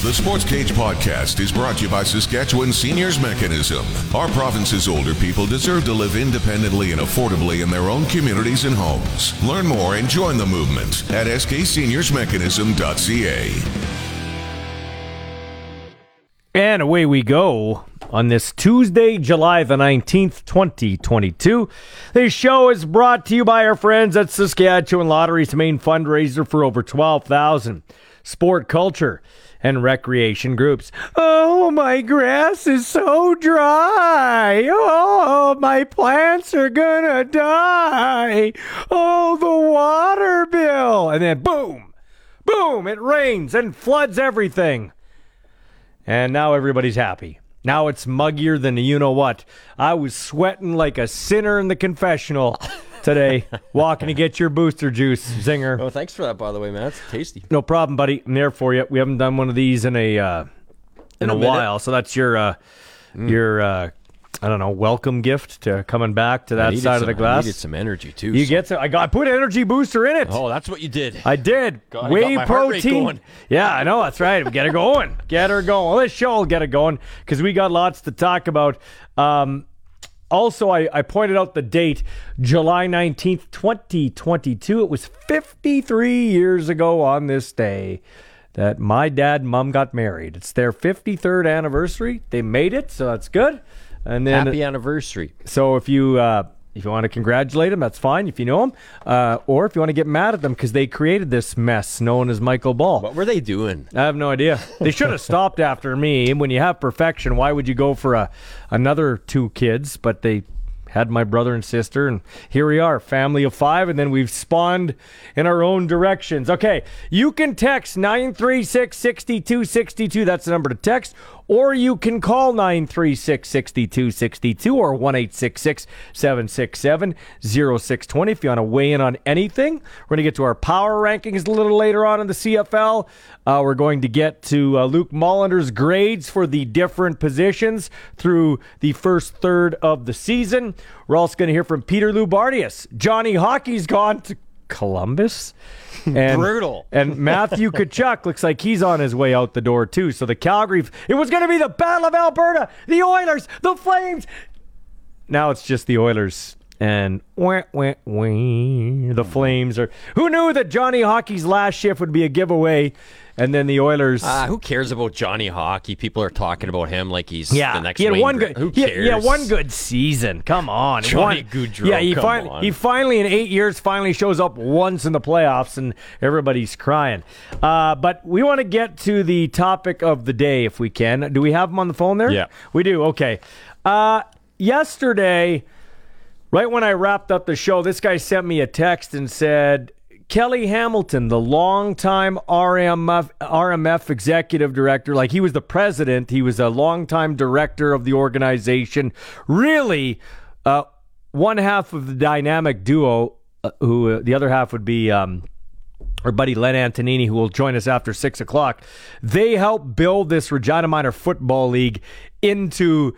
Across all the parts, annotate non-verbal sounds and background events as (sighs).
The Sports Cage podcast is brought to you by Saskatchewan Seniors Mechanism. Our province's older people deserve to live independently and affordably in their own communities and homes. Learn more and join the movement at skseniorsmechanism.ca. And away we go on this Tuesday, July the 19th, 2022. This show is brought to you by our friends at Saskatchewan Lottery's main fundraiser for over 12,000 sport culture and recreation groups. Oh, my grass is so dry. Oh, my plants are gonna die. Oh, the water bill. And then boom, boom, it rains and floods everything. And now everybody's happy. Now it's muggier than you know what. I was sweating like a sinner in the confessional today, (laughs) walking to get your booster juice, Zinger. Oh, thanks for that, by the way, man. That's tasty. No problem, buddy. I'm there for you. We haven't done one of these in a uh, in, In a a, while, so that's your uh, your uh, I don't know welcome gift to coming back to that side some, of the I glass. needed some energy too. you so- get to, I got I put energy booster in it. Oh, that's what you did. I did. God, I Whey got my heart rate protein. Yeah, I know. That's right. Get her going. (laughs) Get her going. Well, this show will get it going because we got lots to talk about. Um, also, I, I pointed out the date, July 19th, 2022. It was 53 years ago on this day that my dad and mom got married. It's their 53rd anniversary. They made it, so that's good. And then Happy anniversary. so if you uh, if you want to congratulate them, that's fine. If you know them, uh, or if you want to get mad at them because they created this mess known as Michael Ball. What were they doing? I have no idea. They should have stopped after me. When you have perfection, why would you go for a another two kids? But they had my brother and sister, and here we are, family of five, and then we've spawned in our own directions. Okay, you can text 936 6262. That's the number to text. Or you can call 936 6262 or 1 767 0620 if you want to weigh in on anything. We're going to get to our power rankings a little later on in the CFL. Uh, we're going to get to uh, Luke Mollender's grades for the different positions through the first third of the season. We're also going to hear from Peter Loubardias. Johnny Hockey's gone to Columbus. And, Brutal. And Matthew (laughs) Tkachuk looks like he's on his way out the door, too. So the Calgary, it was going to be the Battle of Alberta, the Oilers, the Flames. Now it's just the Oilers. And wah, wah, wah, the Flames are. Who knew that Johnny Hockey's last shift would be a giveaway? And then the Oilers. Uh, who cares about Johnny Hockey? People are talking about him like he's yeah, the next he had Wayne one good. Who he had- cares? Yeah, one good season. Come on, Johnny One- Gaudreau, Yeah, he finally on. he finally in eight years finally shows up once in the playoffs, and everybody's crying. Uh, but we want to get to the topic of the day if we can. Do we have him on the phone there? Yeah. we do. Okay. Uh, yesterday, right when I wrapped up the show, this guy sent me a text and said. Kelly Hamilton, the longtime RMF, RMF executive director, like he was the president, he was a longtime director of the organization. Really, uh, one half of the dynamic duo, uh, who uh, the other half would be um, our buddy Len Antonini, who will join us after six o'clock. They helped build this Regina Minor Football League into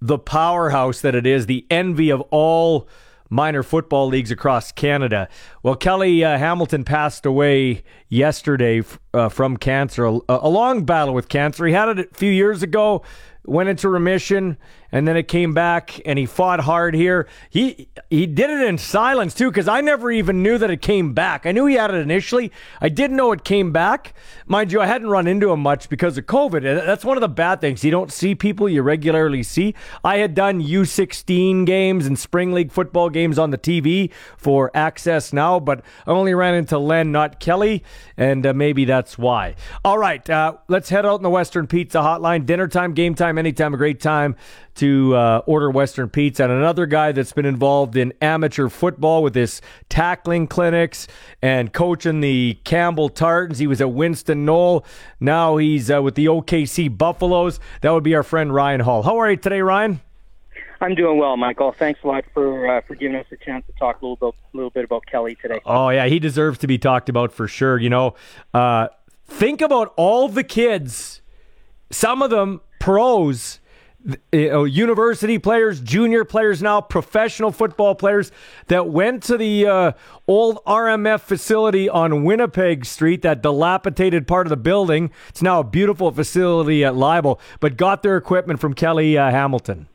the powerhouse that it is, the envy of all minor football leagues across Canada. Well, Kelly uh, Hamilton passed away yesterday f- uh, from cancer, a, a long battle with cancer. He had it a few years ago, went into remission, and then it came back, and he fought hard here. He he did it in silence too, because I never even knew that it came back. I knew he had it initially. I didn't know it came back. Mind you, I hadn't run into him much because of COVID. That's one of the bad things. You don't see people you regularly see. I had done U16 games and spring league football games on the TV for Access Now, but I only ran into Len, not Kelly, and uh, maybe that's why. All right, uh, let's head out in the Western Pizza Hotline. Dinner time, game time, anytime, a great time to uh, order Western Pizza. And another guy that's been involved in amateur football with his tackling clinics and coaching the Campbell Tartans. He was at Winston Knoll. Now he's uh, with the OKC Buffaloes. That would be our friend Ryan Hall. How are you today, Ryan? I'm doing well, Michael. Thanks a lot for uh, for giving us a chance to talk a little bit, a little bit about Kelly today. Oh yeah, he deserves to be talked about for sure. You know, uh, think about all the kids, some of them pros, you know, university players, junior players now, professional football players that went to the uh, old RMF facility on Winnipeg Street, that dilapidated part of the building. It's now a beautiful facility at Leibel, but got their equipment from Kelly uh, Hamilton.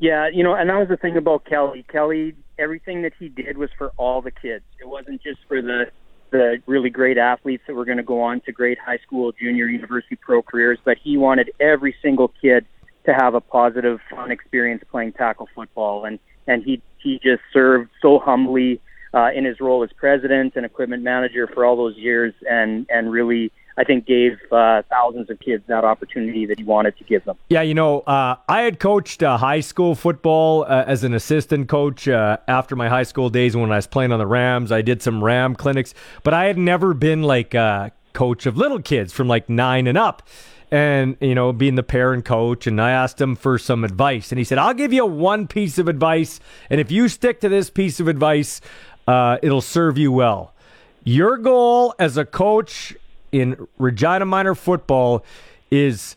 Yeah, you know, and that was the thing about Kelly. Kelly, everything that he did was for all the kids. It wasn't just for the the really great athletes that were going to go on to great high school, junior, university, pro careers, but he wanted every single kid to have a positive, fun experience playing tackle football, and and he he just served so humbly uh, in his role as president and equipment manager for all those years, and and really I think gave uh, thousands of kids that opportunity that he wanted to give them. Yeah, you know, uh, I had coached uh, high school football uh, as an assistant coach uh, after my high school days when I was playing on the Rams. I did some Ram clinics, but I had never been like a coach of little kids from like nine and up. And, you know, being the parent coach, and I asked him for some advice. And he said, I'll give you one piece of advice. And if you stick to this piece of advice, uh, it'll serve you well. Your goal as a coach in Regina Minor football is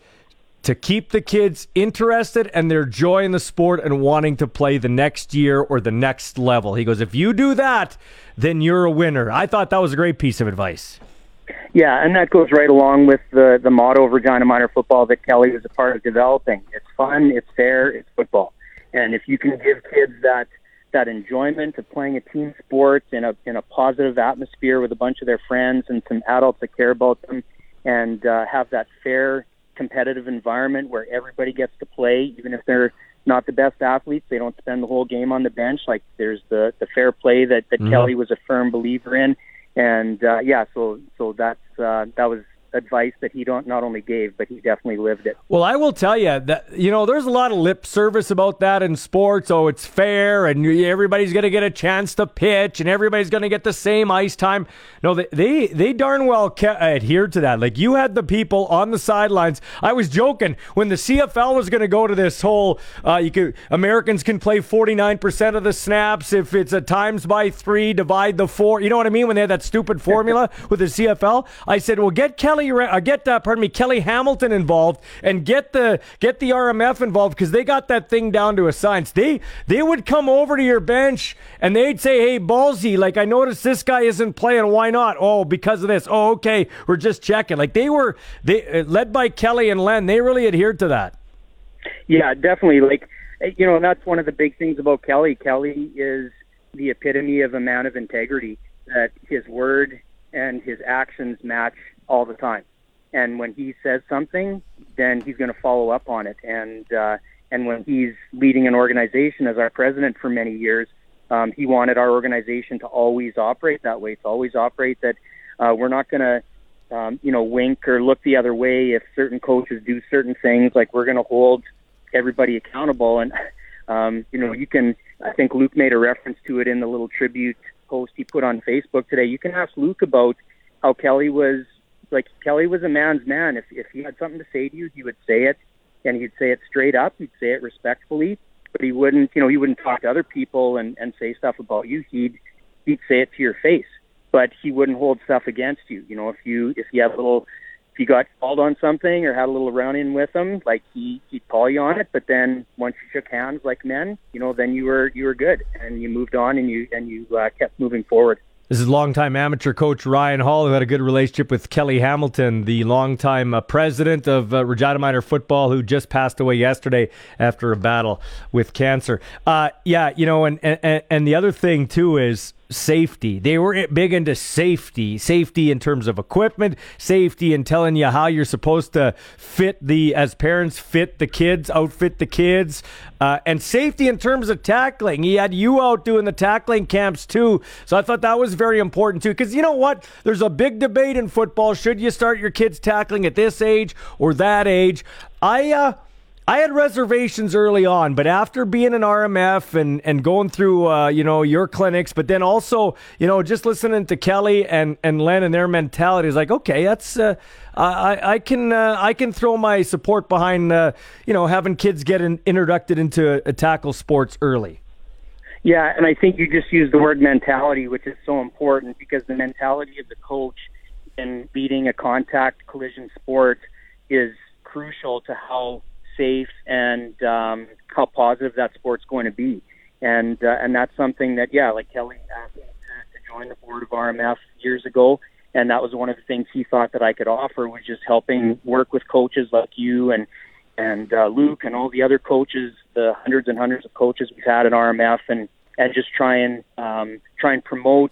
to keep the kids interested and their joy in the sport and wanting to play the next year or the next level. He goes, if you do that, then you're a winner. I thought that was a great piece of advice. Yeah, and that goes right along with the the motto of Regina Minor football that Kelly was a part of developing. It's fun, it's fair, it's football. And if you can give kids that that enjoyment of playing a team sport in a in a positive atmosphere with a bunch of their friends and some adults that care about them, and uh, have that fair competitive environment where everybody gets to play, even if they're not the best athletes. They don't spend the whole game on the bench. Like there's the the fair play that that mm-hmm. Kelly was a firm believer in, and uh, yeah, so so that's uh, that was advice that he don't not only gave, but he definitely lived it. Well, I will tell you that you know there's a lot of lip service about that in sports. Oh, it's fair, and everybody's going to get a chance to pitch, and everybody's going to get the same ice time. No, they they, they darn well ca- adhered to that. Like you had the people on the sidelines. I was joking when the CFL was going to go to this whole. Uh, you could Americans can play 49 percent of the snaps if it's a times by three, divide the four. You know what I mean? When they had that stupid formula (laughs) with the CFL, I said, well, get Kelly Kelly, uh, get uh, pardon me, Kelly Hamilton involved and get the get the RMF involved because they got that thing down to a science. They they would come over to your bench and they'd say, "Hey, Ballsy, like I noticed this guy isn't playing. Why not? Oh, because of this. Oh, okay, we're just checking." Like they were they uh, led by Kelly and Len. They really adhered to that. Yeah, definitely. Like eh, you know, that's one of the big things about Kelly. Kelly is the epitome of a man of integrity. That his word and his actions match all the time. And when he says something, then he's going to follow up on it. And uh, and when he's leading an organization as our president for many years, um, he wanted our organization to always operate that way. To always operate that uh, we're not going to, um, you know, wink or look the other way if certain coaches do certain things. Like we're going to hold everybody accountable. And um, you know, you can. I think Luke made a reference to it in the little tribute post he put on Facebook today. You can ask Luke about how Kelly was like Kelly was a man's man. If if he had something to say to you, he would say it, and he'd say it straight up. He'd say it respectfully, but he wouldn't, you know, he wouldn't talk to other people and and say stuff about you. He'd he'd say it to your face, but he wouldn't hold stuff against you. You know, if you if you have a little if you got called on something or had a little run in with him, like he he'd call you on it. But then once you shook hands like men, you know, then you were you were good and you moved on and you and you uh, kept moving forward. This is longtime amateur coach Ryan Hall, who had a good relationship with Kelly Hamilton, the longtime uh, president of uh, Regina Minor Football, who just passed away yesterday after a battle with cancer. Uh, yeah, you know, and, and and the other thing too is safety. They were big into safety, safety in terms of equipment, safety in telling you how you're supposed to fit the, as parents, fit the kids, outfit the kids, uh, and safety in terms of tackling. He had you out doing the tackling camps too. So I thought that was very important too. Because you know what? There's a big debate in football. Should you start your kids tackling at this age or that age? I, uh, I had reservations early on, but after being an RMF and, and going through uh, you know your clinics, but then also you know just listening to Kelly and, and Len and their mentality is like okay, that's uh, I I can uh, I can throw my support behind uh, you know having kids get in, introduced into tackle sports early. Yeah, and I think you just used the word mentality, which is so important because the mentality of the coach in beating a contact collision sport is crucial to how safe and um, how positive that sport's going to be. And uh, and that's something that yeah, like Kelly asked me to, to join the board of RMF years ago, and that was one of the things he thought that I could offer was just helping work with coaches like you and and uh, Luke and all the other coaches, the hundreds and hundreds of coaches we've had at RMF, and and just try and um, try and promote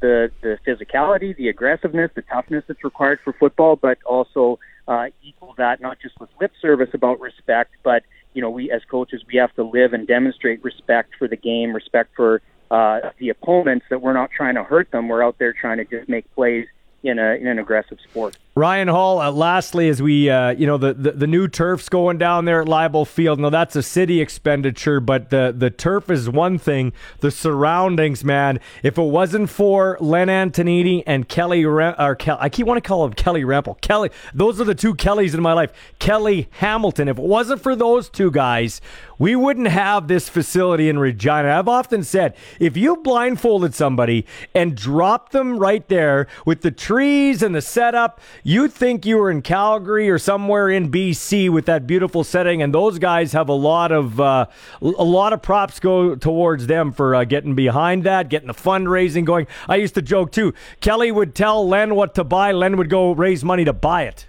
the the physicality, the aggressiveness, the toughness that's required for football, but also uh, equal that not just with lip service about respect, but you know we as coaches we have to live and demonstrate respect for the game, respect for uh, the opponents. That we're not trying to hurt them. We're out there trying to just make plays in, a, in an aggressive sport. Ryan Hall, uh, lastly, as we, uh, you know, the, the, the, new turf's going down there at Leibel Field. Now, that's a city expenditure, but the, the turf is one thing. The surroundings, man, if it wasn't for Len Antonini and Kelly, or Kel, I keep want to call him Kelly Rempel. Kelly, those are the two Kellys in my life. Kelly Hamilton. If it wasn't for those two guys, we wouldn't have this facility in Regina. I've often said, if you blindfolded somebody and dropped them right there with the trees and the setup, you'd think you were in Calgary or somewhere in BC with that beautiful setting. And those guys have a lot of uh, a lot of props go towards them for uh, getting behind that, getting the fundraising going. I used to joke too. Kelly would tell Len what to buy. Len would go raise money to buy it.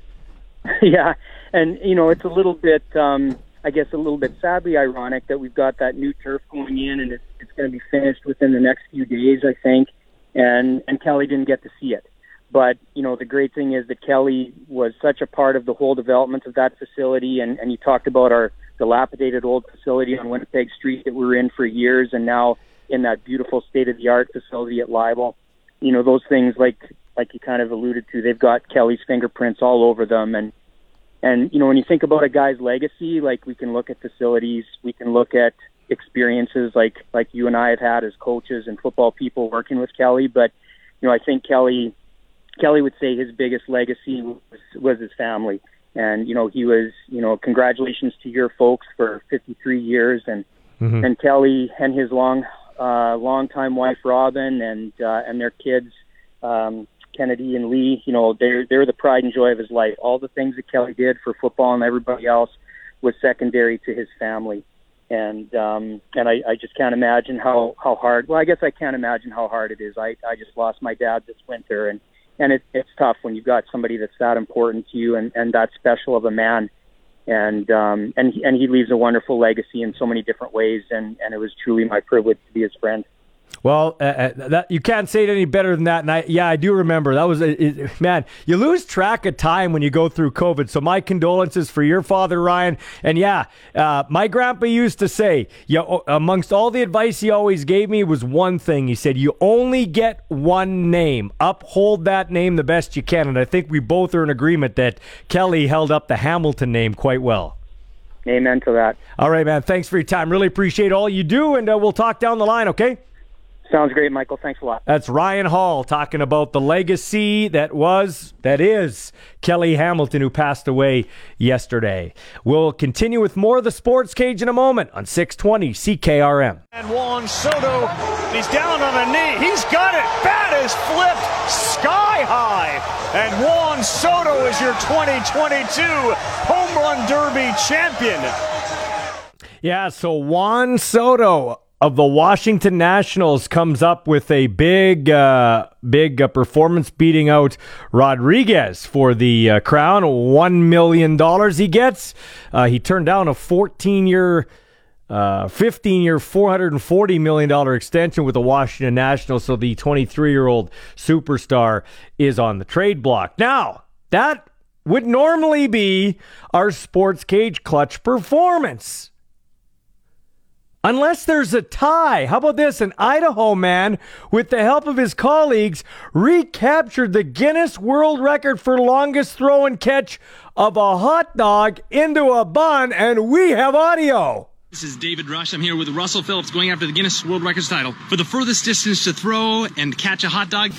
(laughs) Yeah, and you know it's a little bit. Um I guess a little bit sadly ironic that we've got that new turf going in and it's, it's going to be finished within the next few days, I think. And and Kelly didn't get to see it. But you know the great thing is that Kelly was such a part of the whole development of that facility, and and you talked about our dilapidated old facility on Winnipeg Street that we were in for years, and now in that beautiful state of the art facility at Leibel. You know those things like like you kind of alluded to, they've got Kelly's fingerprints all over them, and and you know, when you think about a guy's legacy, like we can look at facilities, we can look at experiences like like you and I have had as coaches and football people working with Kelly. But you know, I think Kelly Kelly would say his biggest legacy was, was his family. And you know, he was you know, congratulations to your folks for 53 years, and mm-hmm. and Kelly and his long uh, longtime wife Robin and uh, and their kids. Um, Kennedy and Lee, you know, they're they're the pride and joy of his life. All the things that Kelly did for football and everybody else was secondary to his family. And um and I, I just can't imagine how how hard well I guess I can't imagine how hard it is. I, I just lost my dad this winter and and it, it's tough when you've got somebody that's that important to you and, and that special of a man and um and and he leaves a wonderful legacy in so many different ways and and it was truly my privilege to be his friend. Well, uh, uh, that you can't say it any better than that. And I, yeah, I do remember that was it, man. You lose track of time when you go through COVID. So my condolences for your father, Ryan. And yeah, uh, my grandpa used to say, yeah, amongst all the advice he always gave me was one thing. He said, "You only get one name. Uphold that name the best you can." And I think we both are in agreement that Kelly held up the Hamilton name quite well. Amen to that. All right, man. Thanks for your time. Really appreciate all you do, and uh, we'll talk down the line. Okay. Sounds great, Michael. Thanks a lot. That's Ryan Hall talking about the legacy that was, that is, Kelly Hamilton, who passed away yesterday. We'll continue with more of the Sports Cage in a moment on 620 CKRM. And Juan Soto, he's down on a knee. He's got it. Bat is flipped sky high. And Juan Soto is your 2022 Home Run Derby champion. Yeah, so Juan Soto of the Washington Nationals comes up with a big, uh, big uh, performance, beating out Rodriguez for the uh, crown. One million dollars he gets. Uh, he turned down a 14-year uh, 15 year, $440 million extension with the Washington Nationals. So the 23 year old superstar is on the trade block. Now, that would normally be our sports cage clutch performance. Unless there's a tie. How about this? An Idaho man, with the help of his colleagues, recaptured the Guinness World Record for longest throw and catch of a hot dog into a bun, and we have audio. This is David Rush. I'm here with Russell Phillips going after the Guinness World Records title for the furthest distance to throw and catch a hot dog.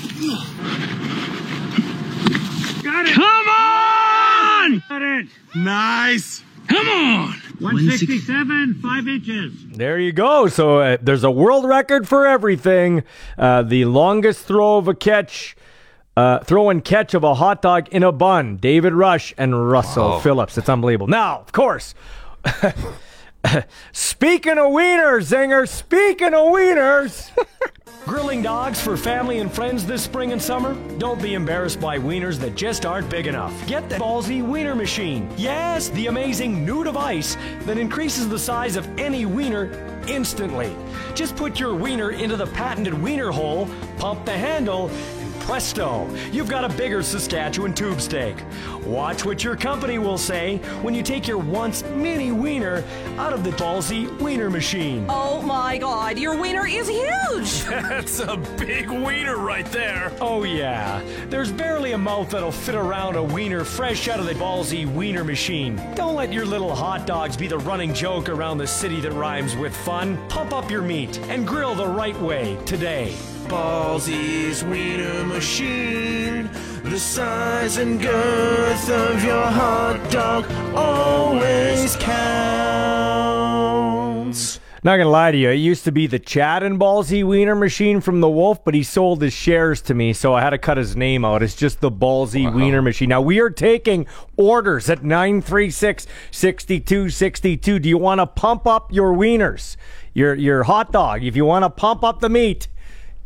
Got it! Come on! Got it. Nice! Come on! 167, five inches. There you go. So uh, there's a world record for everything. Uh, the longest throw of a catch, uh, throw and catch of a hot dog in a bun. David Rush and Russell Phillips. It's unbelievable. Now, of course, (laughs) (laughs) speaking of wieners, Zinger, speaking of wieners. (laughs) Grilling dogs for family and friends this spring and summer? Don't be embarrassed by wieners that just aren't big enough. Get the Ballsy Wiener Machine. Yes, the amazing new device that increases the size of any wiener instantly. Just put your wiener into the patented wiener hole, pump the handle, and presto, you've got a bigger Saskatchewan tube steak. Watch what your company will say when you take your once mini wiener out of the Ballsy Wiener Machine. Oh my god, your wiener is huge! (laughs) That's a big wiener right there. Oh, yeah. There's barely a mouth that'll fit around a wiener fresh out of the ballsy wiener machine. Don't let your little hot dogs be the running joke around the city that rhymes with fun. Pump up your meat and grill the right way today. Ballsy's wiener machine. The size and girth of your hot dog always counts. Not gonna lie to you, it used to be the Chad and Ballsy Wiener machine from the Wolf, but he sold his shares to me, so I had to cut his name out. It's just the Ballsy Wiener machine. Now we are taking orders at 936 6262. Do you want to pump up your wieners? Your your hot dog. If you want to pump up the meat,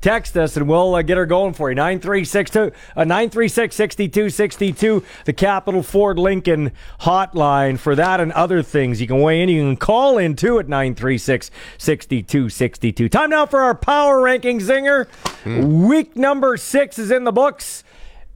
text us and we'll uh, get her going for you. 9362 uh, 936 6262, the Capital Ford Lincoln hotline for that and other things. You can weigh in. You can call in too at 936 6262. Time now for our power ranking zinger. Week number six is in the books.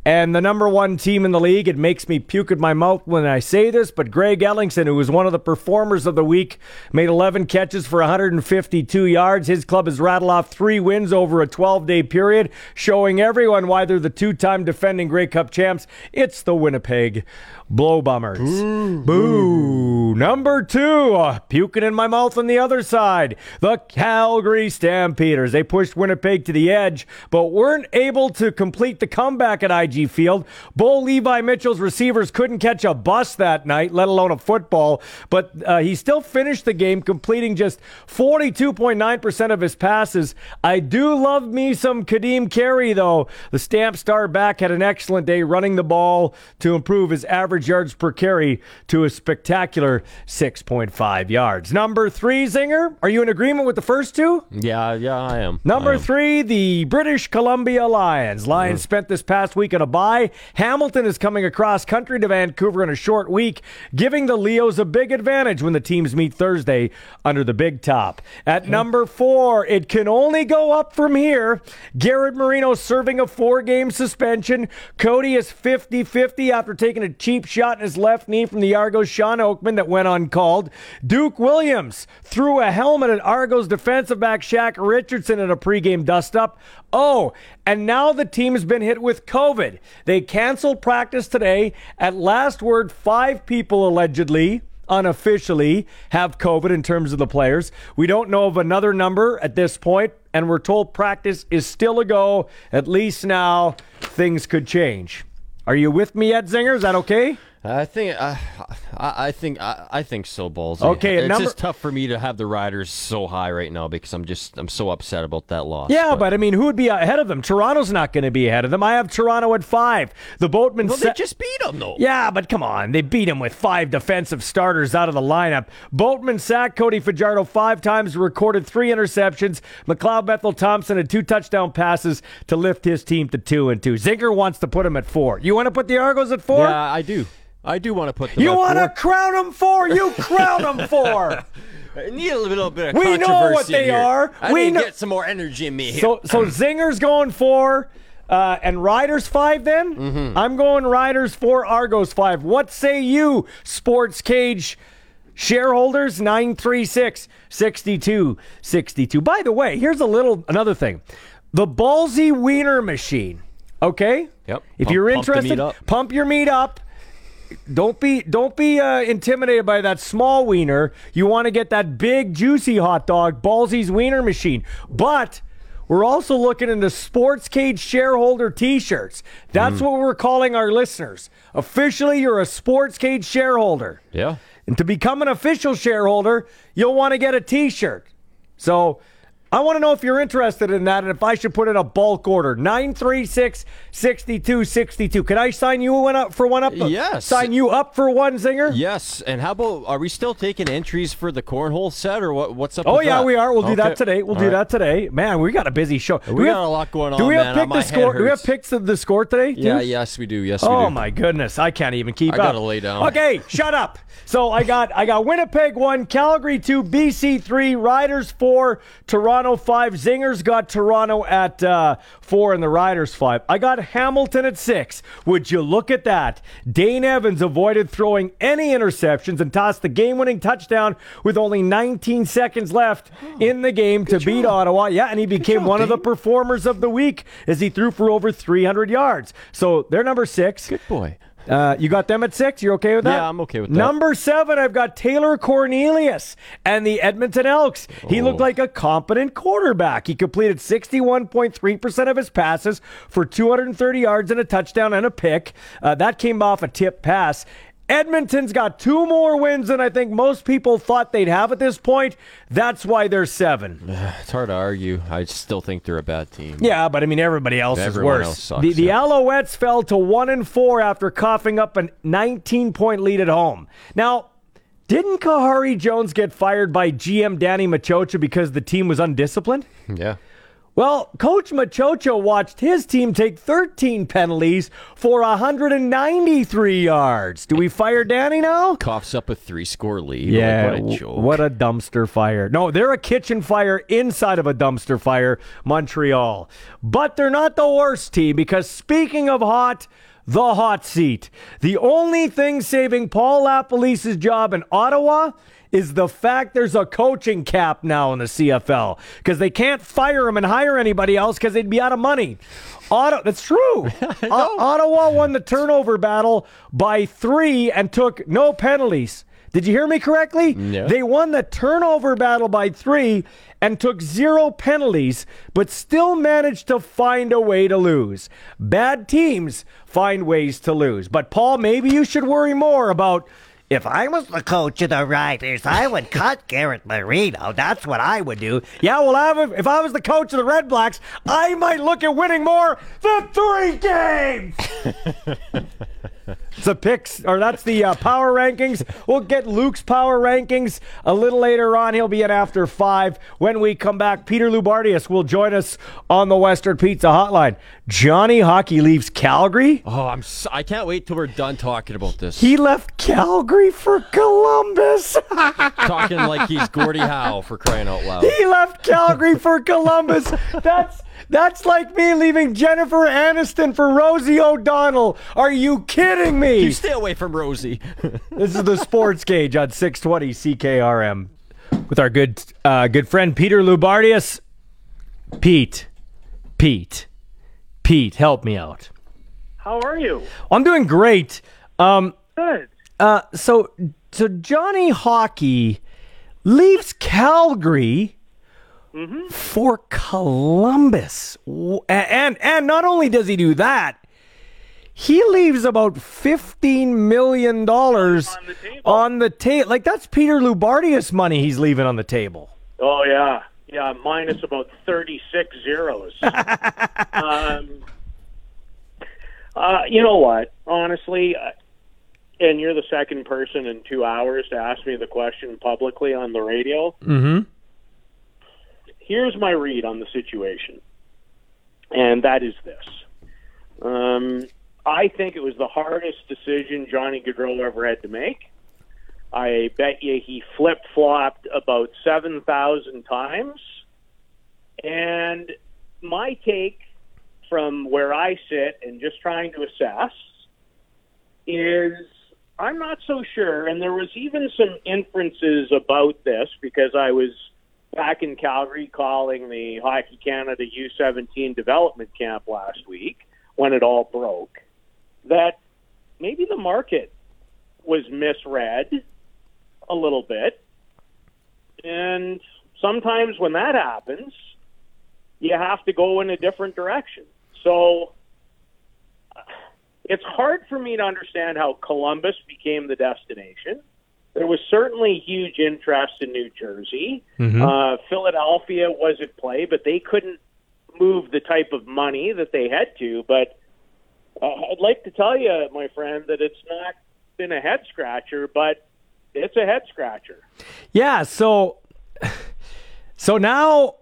And the number one team in the league, it makes me puke in my mouth when I say this, but Greg Ellingson, who was one of the performers of the week, made 11 catches for 152 yards. His club has rattled off three wins over a 12 day period, showing everyone why they're the two time defending Grey Cup champs. It's the Winnipeg Blow Bummers. Boo. Number two, uh, puking in my mouth on the other side, the Calgary Stampeders. They pushed Winnipeg to the edge, but weren't able to complete the comeback at IG Field. Bo Levi Mitchell's receivers couldn't catch a bus that night, let alone a football, but uh, he still finished the game, completing just 42.9% of his passes. I do love me some Ka'Deem Carey, though. The Stamp star back had an excellent day running the ball to improve his average yards per carry to a spectacular 6.5 yards. Number three, Zinger, are you in agreement with the first two? Yeah, yeah, I am. Number I am. three, the British Columbia Lions. Lions spent this past week on a bye. Hamilton is coming across country to Vancouver in a short week, giving the Leos a big advantage when the teams meet Thursday under the big top. At number four, it can only go up from here. Garrett Marino serving a four game suspension. Cody is 50 50 after taking a cheap shot in his left knee from the Argos Shawn Oakman that went uncalled. Duke Williams threw a helmet at Argos defensive back Shaq Richardson in a pregame dustup. Oh, and now the team's been hit with COVID. They canceled practice today. At last word, five people allegedly unofficially have COVID in terms of the players. We don't know of another number at this point, and we're told practice is still a go. At least now things could change. Are you with me, Ed Zinger? Is that okay? I think uh, I, I think I, I think so, Ballsy. Okay, it's number- just tough for me to have the Riders so high right now because I'm just I'm so upset about that loss. Yeah, but, I mean, who would be ahead of them? Toronto's not going to be ahead of them. I have Toronto at five. The Boatman. well, sa- they just beat them though. Yeah, but come on. They beat them with five defensive starters out of the lineup. Boatman sacked Cody Fajardo five times, recorded three interceptions. McLeod Bethel Thompson had two touchdown passes to lift his team to two and two. Zinger wants to put him at four. You want to put the Argos at four? Yeah, I do. I do want to put them You want to crown them for? You crown them for. (laughs) I need a little bit of We know what they here. are. I We need know- to get some more energy in me here. So so (clears throat) Zinger's going four, uh, and Riders five. Then Mm-hmm. I'm going Riders four, Argos five. What say you, Sports Cage shareholders? 936 62 62. By the way, here's a little another thing. The ballsy wiener machine. Okay. Yep. If Pump- you're interested, up. pump your meat up. Don't be don't be uh, intimidated by that small wiener. You want to get that big juicy hot dog, Ballsy's wiener machine. But we're also looking into sports cage shareholder T-shirts. That's Mm. what we're calling our listeners. Officially, you're a sports cage shareholder, yeah. and to become an official shareholder, you'll want to get a T-shirt. So. I want to know if you're interested in that and if I should put in a bulk order. 936 6262. Can I sign you one up for one up? Yes. Sign you up for one zinger? Yes. And how about are we still taking entries for the cornhole set or what? What's up? Oh yeah, that? we are. We'll do that today. We'll All do right. that today. Man, we got a busy show. Do We got have- a lot going on. Do we have man. pick My the score? Do we have picks of the score today? too? Yeah. Yes, we do. Yes, we Oh do. my goodness, I can't even keep I up. gotta lay down. Okay, (laughs) shut up. So I got I got Winnipeg one, Calgary two, BC three, Riders four, Toronto five. Zingers got Toronto at uh, four, and the Riders five. I got Hamilton at six. Would you look at that? Dane Evans avoided throwing any interceptions and tossed the game-winning touchdown with only 19 seconds left in the game to beat Ottawa. Yeah, and he became one of the performers of the week as he threw for over 300 yards. So they're number six. Good boy. Uh, you got them at six? You're okay with that? Yeah, I'm okay with that. Number seven, I've got Taylor Cornelius and the Edmonton Elks. He Oh. looked like a competent quarterback. He completed 61.3% of his passes for 230 yards and a touchdown and a pick. Uh, that came off a tip pass. Edmonton's got two more wins than I think most people thought they'd have at this point. That's why they're seven. (sighs) It's hard to argue. I still think they're a bad team. Yeah, but I mean everybody else Everyone is worse. else sucks, the the yeah. Alouettes fell to one and four after coughing up a 19 point lead at home. Now, didn't Khari Jones get fired by GM Danny Maciocia because the team was undisciplined? Yeah. Well, Coach Maciocia watched his team take 13 penalties for 193 yards. Do we fire Danny now? Coughs up a three-score lead. Oh yeah, Like, what a joke. what a dumpster fire. No, they're a kitchen fire inside of a dumpster fire, Montreal. But they're not the worst team because speaking of hot, the hot seat. The only thing saving Paul LaPolice's job in Ottawa is the fact there's a coaching cap now in the CFL because they can't fire him and hire anybody else because they'd be out of money. Ottawa, that's true. (laughs) O- Ottawa won the turnover battle by three and took no penalties. Did you hear me correctly? They won the turnover battle by three and took zero penalties, but still managed to find a way to lose. Bad teams find ways to lose. But, Paul, maybe you should worry more about if I was the coach of the Riders, I would cut (laughs) Garrett Marino. That's what I would do. Yeah, well, I would- if I was the coach of the Red Blacks, I might look at winning more than three games. (laughs) It's the picks, or that's the uh, power rankings. We'll get Luke's power rankings a little later on. He'll be in after five. When we come back, Peter Loubardias will join us on the Western Pizza Hotline. Johnny Hockey leaves Calgary. Oh, I'm. So, I can't wait till we're done talking about this. He left Calgary for Columbus. (laughs) talking like he's Gordie Howe for crying out loud. he left Calgary for Columbus. That's that's like me leaving Jennifer Aniston for Rosie O'Donnell. Are you kidding me? You stay away from Rosie. (laughs) This is the Sports Cage on 620 CKRM with our good uh, good friend Peter Loubardias. Pete, Pete, Pete, help me out. How are you? I'm doing great. Um, Good. uh, so so Johnny Hockey leaves Calgary for Columbus, W- a- and and not only does he do that, he leaves about fifteen million dollars On the table. table. Like that's Peter Loubardias money he's leaving on the table. Oh yeah, yeah. Minus about thirty-six zeros. (laughs) um, uh, you know what? Honestly, uh, and you're the second person in two hours to ask me the question publicly on the radio. Mm-hmm. Here's my read on the situation, and that is this: um, I think it was the hardest decision Johnny Gaudreau ever had to make. I bet you he flip flopped about 7,000 times. And my take from where I sit and just trying to assess is I'm not so sure. And there was even some inferences about this because I was back in Calgary calling the Hockey Canada U17 development camp last week when it all broke that maybe the market was misread a little bit. And sometimes when that happens, you have to go in a different direction. So it's hard for me to understand how Columbus became the destination. There was certainly huge interest in New Jersey. Mm-hmm. Uh, Philadelphia was at play, but they couldn't move the type of money that they had to. But uh, I'd like to tell you, my friend, that it's not been a head scratcher, but it's a head scratcher. Yeah. So, so now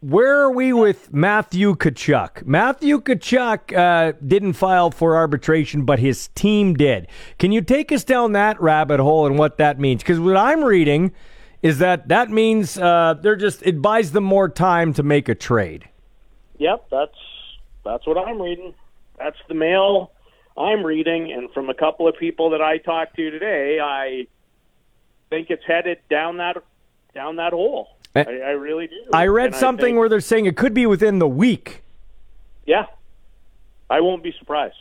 where are we with Matthew Tkachuk? Matthew Tkachuk uh, didn't file for arbitration, but his team did. Can you take us down that rabbit hole and what that means? Because what I'm reading is that that means uh, they're just it buys them more time to make a trade. Yep, that's that's what I'm reading. That's the mail I'm reading, and from a couple of people that I talked to today, I think it's headed down that down that hole. Eh. I, I really do. I read And something think- where they're saying it could be within the week. yeah, I won't be surprised.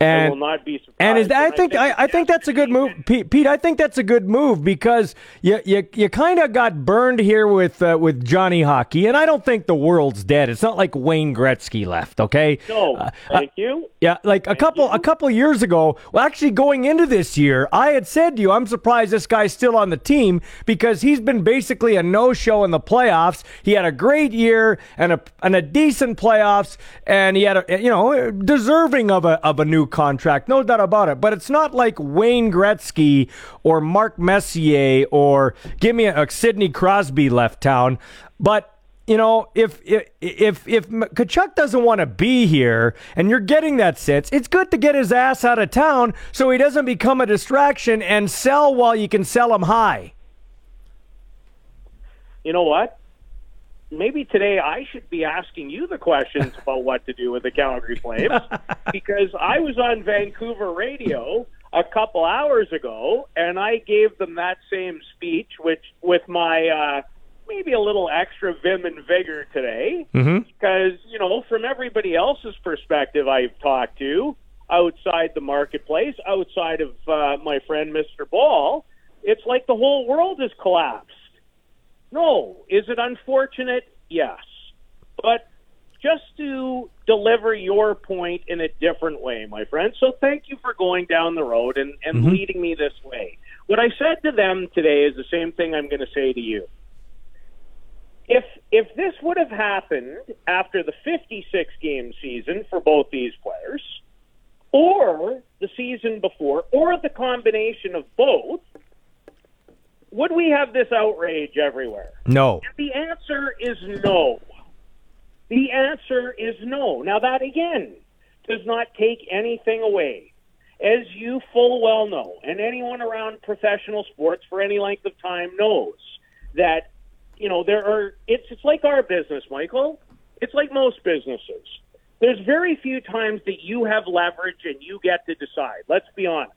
I And will not be surprised. And is that, I think I, I think that's a good move, Pete. Pete, I think that's a good move because you you, you kind of got burned here with uh, with Johnny Hockey, and I don't think the world's dead. It's not like Wayne Gretzky left. Okay. No, Uh, thank you. Yeah, like a couple a couple years ago. Well, actually, going into this year, I had said to you, I'm surprised this guy's still on the team because he's been basically a no show in the playoffs. He had a great year and a and a decent playoffs, and he had a you know deserving of a of a new contract, no doubt about it. But it's not like Wayne Gretzky or Mark Messier or give me a, a Sidney Crosby left town, but you know, if if if if Tkachuk doesn't want to be here, and you're getting that sense, it's good to get his ass out of town so he doesn't become a distraction and sell while you can sell him high. You know what? Maybe today I should be asking you the questions (laughs) about what to do with the Calgary Flames (laughs) because I was on Vancouver radio a couple hours ago and I gave them that same speech, which with my uh, maybe a little extra vim and vigor today Mm-hmm. because you know from everybody else's perspective I've talked to outside the marketplace, outside of uh, my friend Mr. Ball, it's like the whole world has collapsed. No, is it unfortunate? Yes, but just to deliver your point in a different way, my friend. So thank you for going down the road and, and Mhm. leading me this way. What I said to them today is the same thing I'm going to say to you if if this would have happened after the 56 game season for both these players or the season before or the combination of both would we have this outrage everywhere? No. and the answer is no. The answer is no. Now that again does not take anything away. As you full well know and anyone around professional sports for any length of time knows that you know there are it's it's like our business michael. It's like most businesses. There's very few times that you have leverage and you get to decide. Let's be honest.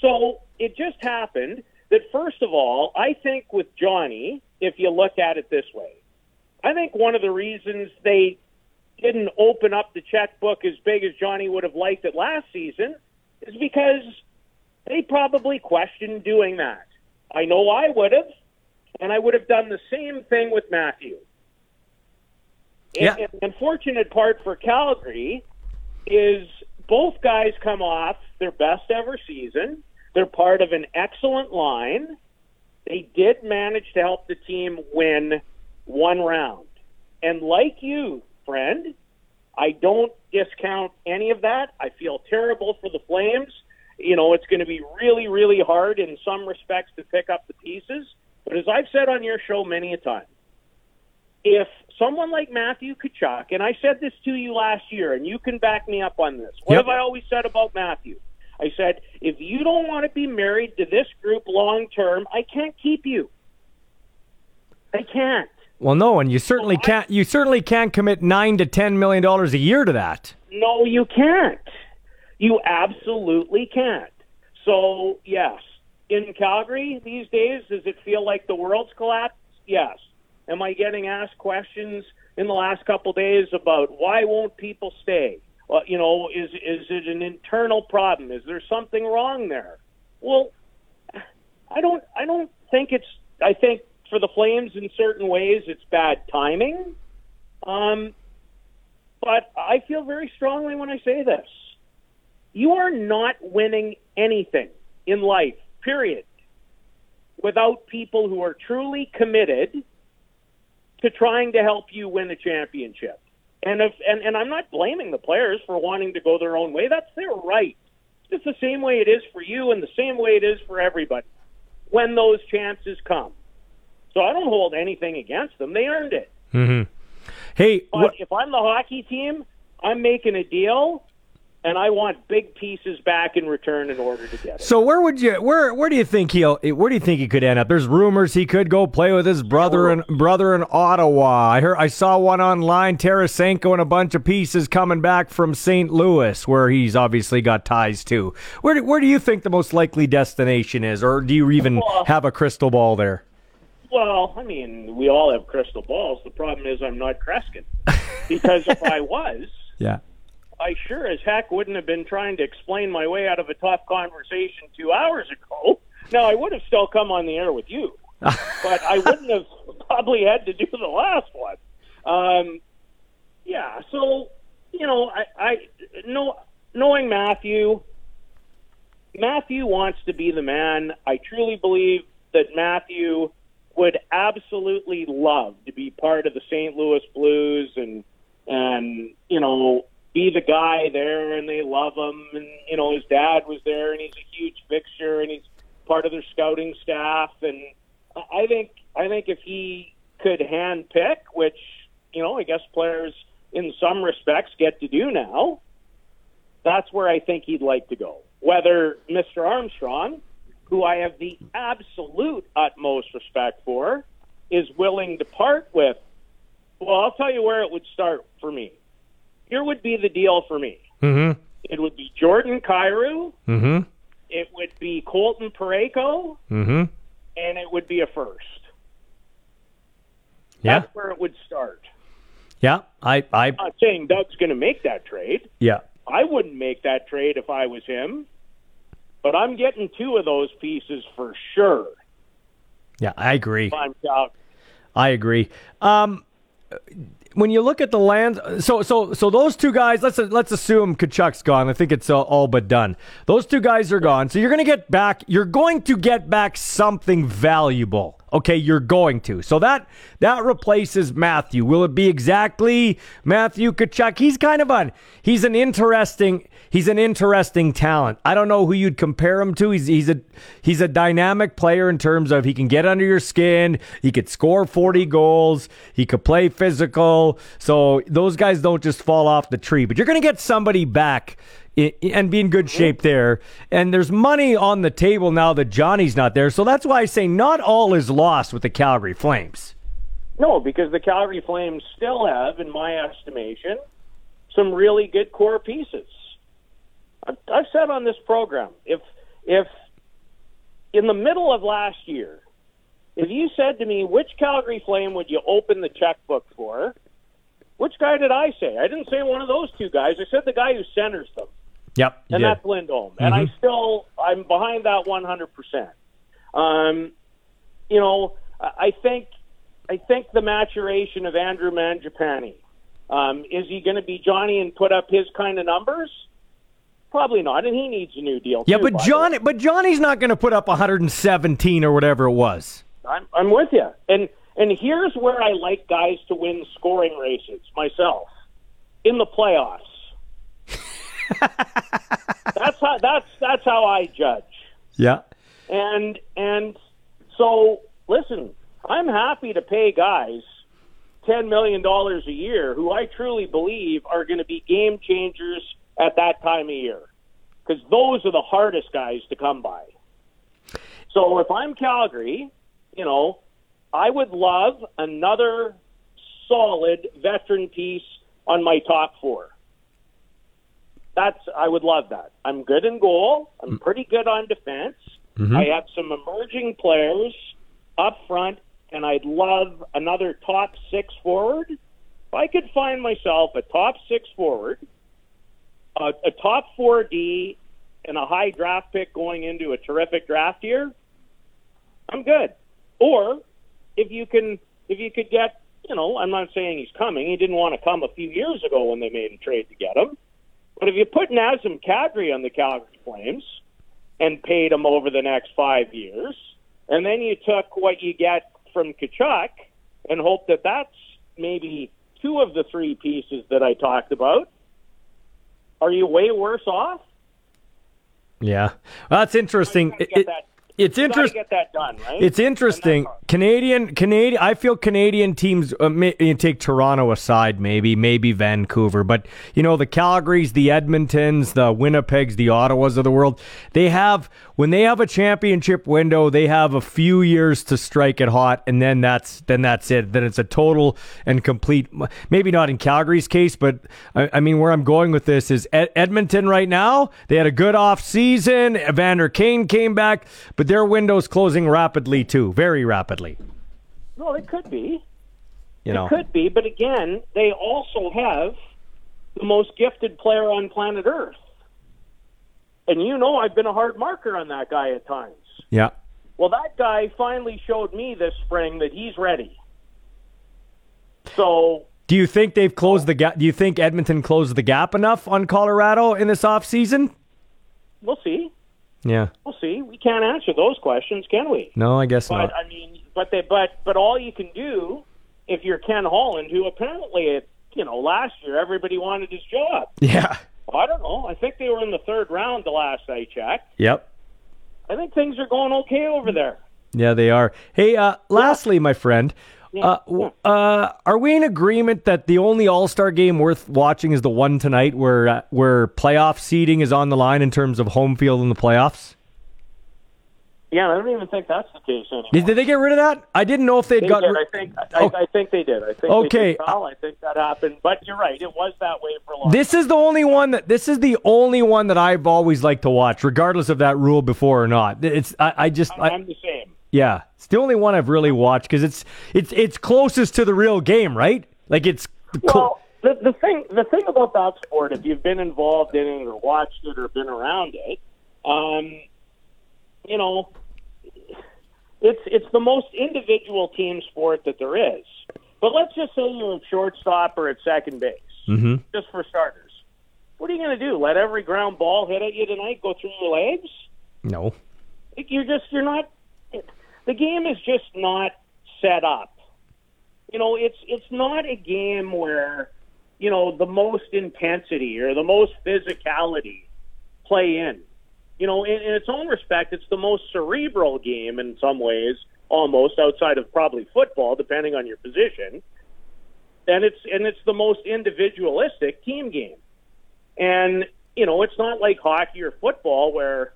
So it just happened that first of all i think with johnny if you look at it this way i think one of the reasons they didn't open up the checkbook as big as johnny would have liked it last season is because they probably questioned doing that i know i would have and I would have done the same thing with Matthew. Yeah. And, and the unfortunate part for Calgary is both guys come off their best ever season. They're part of an excellent line. They did manage to help the team win one round. And like you, friend, I don't discount any of that. I feel terrible for the Flames. You know, it's going to be really, really hard in some respects to pick up the pieces. But as I've said on your show many a time, if someone like Matthew Tkachuk, and I said this to you last year, and you can back me up on this. What Yep. have I always said about Matthew? I said, if you don't want to be married to this group long term, I can't keep you. I can't. Well, no, and you certainly can't. You certainly can't commit nine to ten million dollars a year to that. No, you can't. You absolutely can't. So, yes. In Calgary these days, does it feel like the world's collapsed? Yes. Am I getting asked questions in the last couple days about why won't people stay? Well, you know, is is it an internal problem? Is there something wrong there? Well, I don't I don't think it's I think for the Flames in certain ways it's bad timing. Um but I feel very strongly when I say this. You are not winning anything in life, period, without people who are truly committed to trying to help you win a championship. And if and, and I'm not blaming the players for wanting to go their own way. That's their right. It's the same way it is for you and the same way it is for everybody when those chances come. So I don't hold anything against them. They earned it. Mm-hmm. Hey, But what, if I'm the hockey team, I'm making a deal, and I want big pieces back in return in order to get it. so where would you where where do you think he'll where do you think he could end up? There's rumors he could go play with his brother and brother in Ottawa. I heard I saw one online. Tarasenko and a bunch of pieces coming back from St. Louis, where he's obviously got ties to. Where do, where do you think the most likely destination is, or do you even Well- have a crystal ball there? Well, I mean, we all have crystal balls. The problem is I'm not Kreskin. (laughs) Because if I was, (laughs) Yeah. I sure as heck wouldn't have been trying to explain my way out of a tough conversation two hours ago. Now, I would have still come on the air with you, (laughs) but I wouldn't have probably had to do the last one. Um, yeah, so, you know, I, I know, knowing Matthew, Matthew wants to be the man. I truly believe that Matthew would absolutely love to be part of the St. Louis Blues and and you know be the guy there and they love him and you know his dad was there and he's a huge fixture and he's part of their scouting staff and I think I think if he could hand pick which you know I guess players in some respects get to do now that's where I think he'd like to go whether Mr. Armstrong who I have the absolute utmost respect for, is willing to part with. Well, I'll tell you where it would start for me. Here would be the deal for me. Mm-hmm. It would be Jordan Kyrou, Mm-hmm. it would be Colton Parayko, Mm-hmm. and it would be a first. Yeah. That's where it would start. Yeah. I I I'm not saying Doug's going to make that trade. yeah. I wouldn't make that trade if I was him. But I'm getting two of those pieces for sure. Yeah, I agree. I'm. I agree. Um, when you look at the land, so so so those two guys. Let's let's assume Tkachuk's gone. I think it's uh, all but done. Those two guys are gone. So you're going to get back. You're going to get back something valuable. Okay, you're going to. So that that replaces Matthew. Will it be exactly Matthew Tkachuk? He's kind of an he's an interesting he's an interesting talent. I don't know who you'd compare him to. He's he's a he's a dynamic player in terms of he can get under your skin. He could score 40 goals. He could play physical. So those guys don't just fall off the tree. But you're going to get somebody back and be in good shape there. And there's money on the table now that Johnny's not there. So that's why I say not all is lost with the Calgary Flames. No, because the Calgary Flames still have, in my estimation, some really good core pieces. I've, I've said on this program, if if in the middle of last year, if you said to me, which Calgary Flame would you open the checkbook for? Which guy did I say? I didn't say one of those two guys. I said the guy who centers them, Yep. and did. that's Lindholm. And I still, I'm behind that 100%. Um, you know, I think, I think the maturation of Andrew Mangiapane. Um, is he going to be Johnny and put up his kind of numbers? Probably not, and he needs a new deal. yeah, too, but by the way. Johnny, but Johnny's not going to put up 117 or whatever it was. I'm, I'm with you. And and here's where I like guys to win scoring races myself in the playoffs. (laughs) that's how that's that's how I judge. Yeah. And and so listen, I'm happy to pay guys ten million dollars a year, who I truly believe are going to be game changers at that time of year, because those are the hardest guys to come by. So if I'm Calgary, you know, I would love another solid veteran piece on my top four. That's I would love that. I'm good in goal. I'm pretty good on defense. Mhm. I have some emerging players up front, and I'd love another top six forward. If I could find myself a top six forward, a, a top four D, and a high draft pick going into a terrific draft year, I'm good. Or if you can, if you could get, you know, I'm not saying he's coming. He didn't want to come a few years ago when they made a trade to get him. But if you put Nazem Kadri on the Calgary Flames and paid him over the next five years, and then you took what you get from Tkachuk and hope that that's maybe two of the three pieces that I talked about, are you way worse off? Yeah, well, that's interesting. Get it- that- it's interesting. get that done, right? It's interesting. Canadian, Canadian. I feel Canadian teams. Uh, may, you take Toronto aside, maybe, maybe Vancouver, but you know the Calgarys, the Edmontons, the Winnipegs, the Ottawas of the world. They have when they have a championship window, they have a few years to strike it hot, and then that's then that's it. Then it's a total and complete. Maybe not in Calgary's case, but I, I mean where I'm going with this is Ed, Edmonton right now. They had a good off season. Evander Kane came back, but their window's closing rapidly too, very rapidly. Well, it could be. You know, It could be, but again, they also have the most gifted player on planet Earth. And you know I've been a hard marker on that guy at times. yeah. Well, that guy finally showed me this spring that he's ready. So, Do you think they've closed the gap? Do you think Edmonton closed the gap enough on Colorado in this offseason? we'll see. Yeah. We'll see. We can't answer those questions, can we? No, I guess But not. I mean, but they, but but all you can do if you're Ken Holland, who apparently, it, you know, last year everybody wanted his job. Yeah. I don't know. I think they were in the third round the last I checked. Yep. I think things are going okay over there. Yeah, they are. Hey, uh, lastly, my friend, uh, uh, are we in agreement that the only All Star game worth watching is the one tonight, where uh, where playoff seeding is on the line in terms of home field in the playoffs? Yeah, I don't even think that's the case anymore. Did, did they get rid of that? I didn't know if they'd They got. did. I think I, I think they did. I think Okay. They did, I think that happened. But you're right. It was that way for a long. This is the only one that this is the only one that I've always liked to watch, regardless of that rule before or not. It's I, I just I, I'm the same. Yeah, it's the only one I've really watched because it's it's it's closest to the real game, right? Like it's Well, the, the thing the thing about that sport, if you've been involved in it or watched it or been around it, um, you know, it's it's the most individual team sport that there is. But let's just say you're at shortstop or at second base, mm-hmm. just for starters. What are you going to do? Let every ground ball hit at you tonight go through your legs? no. You're just you're not. The game is just not set up. You know, it's it's not a game where you know the most intensity or the most physicality play in. You know, in, in its own respect, it's the most cerebral game in some ways, almost outside of probably football, depending on your position. And it's and it's the most individualistic team game. And you know, it's not like hockey or football where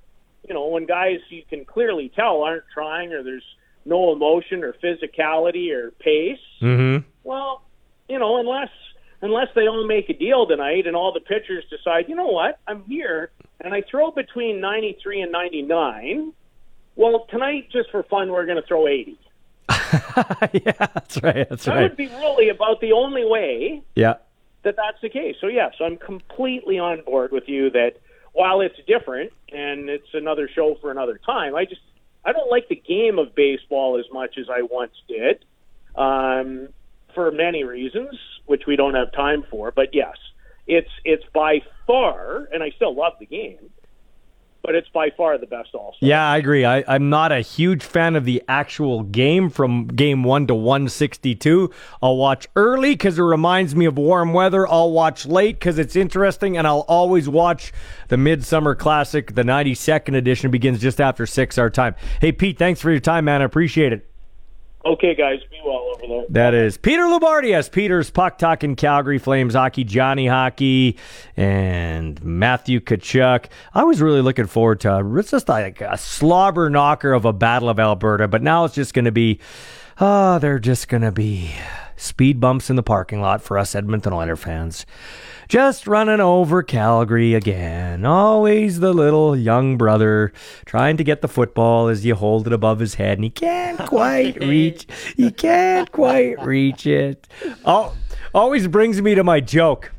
you know when guys you can clearly tell aren't trying or there's no emotion or physicality or pace. Mm-hmm. Well, you know, unless unless they all make a deal tonight and all the pitchers decide, you know what, I'm here and I throw between 93 and 99. Well, tonight, just for fun, we're going to throw 80. (laughs) yeah, That's right. That's That right. That would be really about the only way Yeah. that that's the case. So yes, yeah, so I'm completely on board with you that while it's different and it's another show for another time, I just I don't like the game of baseball as much as I once did, um, for many reasons, which we don't have time for. But yes, it's it's by far, and I still love the game, but it's by far the best all. Yeah, I agree. I, I'm not a huge fan of the actual game from game one to 162. I'll watch early because it reminds me of warm weather. I'll watch late because it's interesting, and I'll always watch the Midsummer Classic. The 92nd edition begins just after six our time. Hey, Pete, thanks for your time, man. I appreciate it. Okay, guys, be well over there. That is Peter Loubardias, Peter's Puck Talking Calgary Flames Hockey, Johnny Hockey, and Matthew Tkachuk. I was really looking forward to it's just like a slobber knocker of a Battle of Alberta, but now it's just going to be, ah, oh, they're just going to be speed bumps in the parking lot for us Edmonton Oilers fans. Just running over Calgary again. Always the little young brother trying to get the football as you hold it above his head and he can't (laughs) quite reach. He (laughs) can't quite reach it. Oh, always brings me to my joke.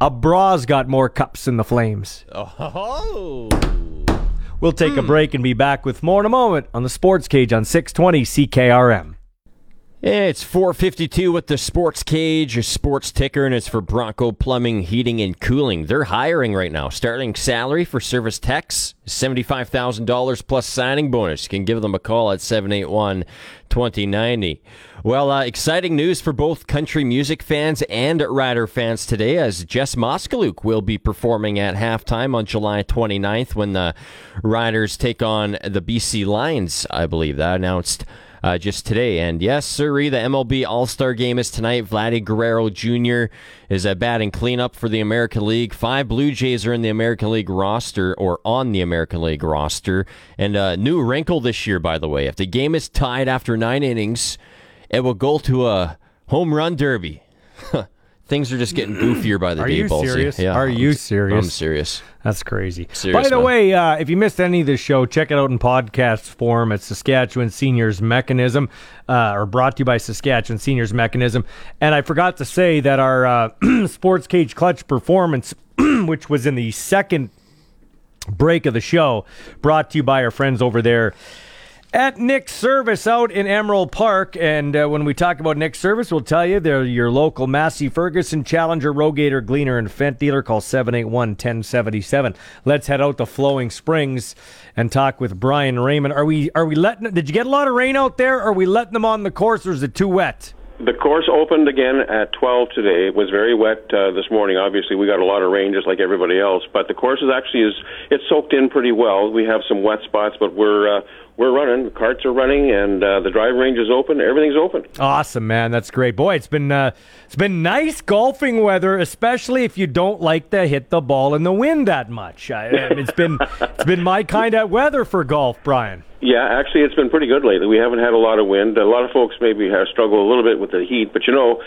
A bra's got more cups than the Flames. Oh. We'll take a hmm. break and be back with more in a moment on the Sports Cage on 620 CKRM. It's 452 with the Sports Cage, your sports ticker, and it's for Bronco Plumbing, Heating, and Cooling. They're hiring right now. Starting salary for service techs, $75,000 plus signing bonus. You can give them a call at 781 2090. Well, uh, exciting news for both country music fans and Rider fans today as Jess Moskaluke will be performing at halftime on July 29th when the Riders take on the BC Lions, I believe. That announced uh, just today. And yes, sirree, the MLB All Star game is tonight. Vladdy Guerrero Jr. is a batting cleanup for the American League. Five Blue Jays are in the American League roster or on the American League roster. And a new wrinkle this year, by the way. If the game is tied after nine innings, it will go to a home run derby. (laughs) Things are just getting goofier by the Are day, you serious? Yeah, Are I'm- you serious? I'm serious. That's crazy. Serious, By the man. way, uh, if you missed any of this show, check it out in podcast form at Saskatchewan Seniors Mechanism, uh, or brought to you by Saskatchewan Seniors Mechanism. And I forgot to say that our uh, (clears throat) Sports Cage Clutch performance, (clears throat) which was in the second break of the show, brought to you by our friends over there at Nick's Service out in Emerald Park. And uh, when we talk about Nick's Service, we'll tell you they're your local Massey Ferguson Challenger Rogator Gleaner and Fendt dealer. Call 781 1077. Let's head out to Flowing Springs and talk with Brian Raymond. Are we are we letting did you get a lot of rain out there? Are we letting them on the course or is it too wet? The course opened again at 12 today. It was very wet uh, this morning. Obviously, we got a lot of rain just like everybody else, but the course is actually is it's soaked in pretty well. We have some wet spots, but we're uh, we're running. The carts are running, and uh, the driving range is open. Everything's open. Awesome, man. That's great. Boy, it's been uh, it's been nice golfing weather, especially if you don't like to hit the ball in the wind that much. I, it's been (laughs) it's been my kind of weather for golf, Brian. Yeah, actually, it's been pretty good lately. We haven't had a lot of wind. A lot of folks maybe have struggled a little bit with the heat, but you know,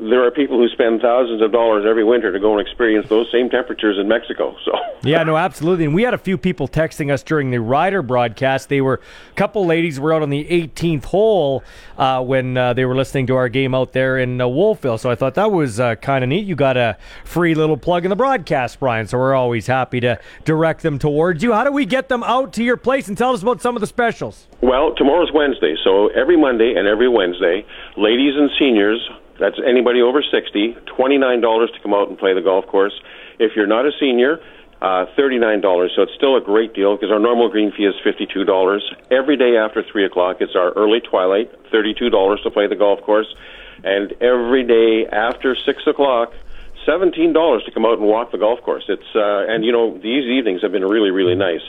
there are people who spend thousands of dollars every winter to go and experience those same temperatures in Mexico. So. Yeah, no, absolutely. And we had a few people texting us during the Ryder broadcast. They were couple ladies were out on the 18th hole uh, when uh, they were listening to our game out there in uh, Wolfville. So I thought that was uh, kind of neat. You got a free little plug in the broadcast, Brian. So we're always happy to direct them towards you. How do we get them out to your place and tell us about some of the specials? Well, tomorrow's Wednesday, so every Monday and every Wednesday, ladies and seniors, that's anybody over 60, $29 to come out and play the golf course. If you're not a senior, uh, $39. So it's still a great deal because our normal green fee is $52. Every day after 3 o'clock, it's our early twilight, $32 to play the golf course. And every day after 6 o'clock, seventeen dollars to come out and walk the golf course. It's uh, and you know these evenings have been really really nice.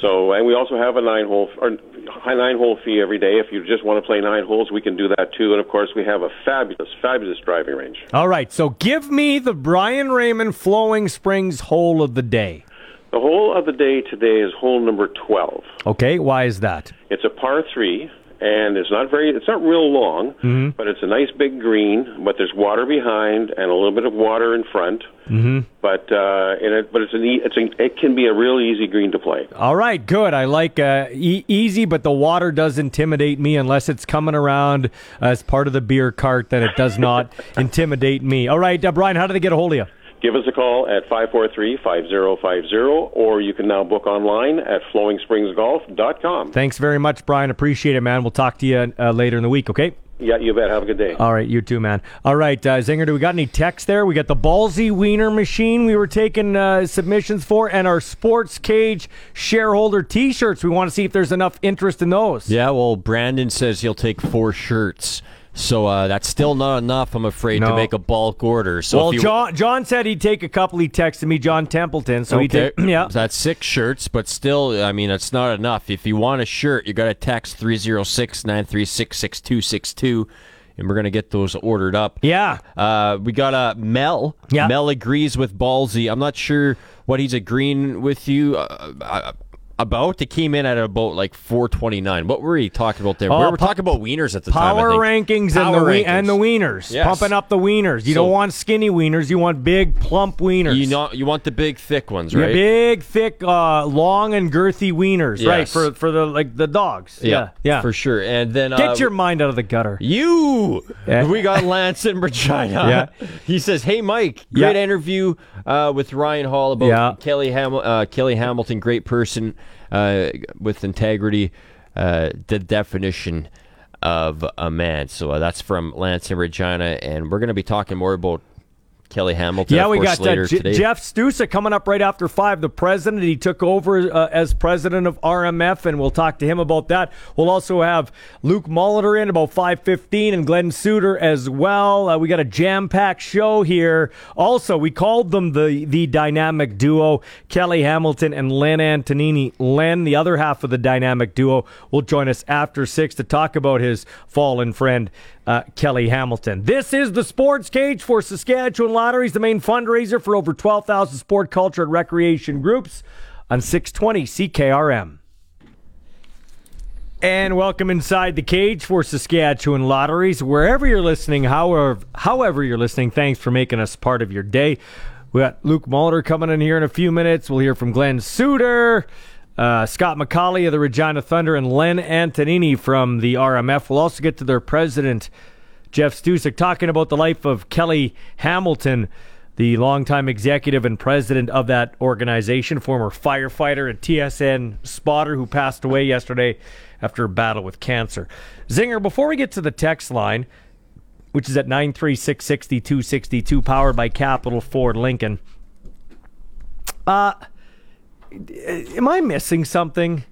So and we also have a nine hole or high nine hole fee every day. If you just want to play nine holes, we can do that too. And of course, we have a fabulous fabulous driving range. All right, so give me the Brian Raymond Flowing Springs hole of the day. The hole of the day today is hole number twelve. Okay, why is that? It's a par three, and it's not very, it's not real long, Mm-hmm. but it's a nice big green. But there's water behind and a little bit of water in front. Mm-hmm. But uh, and it, but it's an, e- it's a, it can be a real easy green to play. All right, good. I like uh, e- easy, but the water does intimidate me unless it's coming around as part of the beer cart. Then it does not (laughs) intimidate me. All right, uh, Brian, how do they get a hold of you? Give us a call at 543-5050, or you can now book online at flowingspringsgolf.com. Thanks very much, Brian. Appreciate it, man. We'll talk to you uh, later in the week. Okay. Yeah, you bet. Have a good day. All right, you too, man. All right, uh, Zinger, do we got any text there? We got the Ballsy Wiener machine we were taking uh, submissions for, and our Sports Cage shareholder T-shirts. We want to see if there's enough interest in those. Yeah, well, Brandon says he'll take four shirts. So uh, that's still not enough, I'm afraid, to make a bulk order. So well, you, John John said he'd take a couple. He texted me, John Templeton. So he okay, take (clears throat) yeah. that's six shirts, but still, I mean, it's not enough. If you want a shirt, you got to text 306-936-6262, and we're gonna get those ordered up. Yeah. Uh, we got uh, Mel. Yeah. Mel agrees with Ballsy. I'm not sure what he's agreeing with you uh, uh, about. It came in at about like 429. What were we talking about there? Oh, we were po- talking about wieners at the time. Power think. rankings, and the rankings. and the wieners, Yes. pumping up the wieners. You So- don't want skinny wieners. You want big, plump wieners. You know, you want the big, thick ones, Yeah, right? big, thick, uh, long and girthy wieners, right? For for the like the dogs. Yeah, yeah. for sure. And then uh, Get your mind out of the gutter. You. Yeah. We got Lance in Regina. (laughs) Yeah. He says, "Hey, Mike, great Yeah. interview uh, with Ryan Hall about Yeah. Kelly Ham- uh, Kelly Hamilton, great person uh, with integrity, uh, the definition of a man." So uh, that's from Lance in Regina, and we're going to be talking more about Kelly Hamilton. Yeah, we course, got uh, J-. Jeff Stusek coming up right after five. The president, he took over uh, as president of RMF, and we'll talk to him about that. We'll also have Luke Molitor in about five fifteen, and Glenn Suter as well. Uh, we got a jam packed show here. Also, we called them the the dynamic duo, Kelly Hamilton and Len Antonini. Len, the other half of the dynamic duo, will join us after six to talk about his fallen friend uh, Kelly Hamilton. This is the Sports Cage for Saskatchewan Lotteries, the main fundraiser for over 12,000 sport, culture, and recreation groups on 620 CKRM. And welcome inside the cage for Saskatchewan Lotteries. Wherever you're listening, however, however you're listening, thanks for making us part of your day. We got Luke Mulder coming in here in a few minutes. We'll hear from Glenn Suter, uh, Scott McCauley of the Regina Thunder, and Len Antonini from the RMF. We'll also get to their president, Jeff Stusek, talking about the life of Kelly Hamilton, the longtime executive and president of that organization, former firefighter and TSN spotter who passed away yesterday after a battle with cancer. Zinger, before we get to the text line, which is at 936 6262, powered by Capital Ford Lincoln. Uh, am I missing something?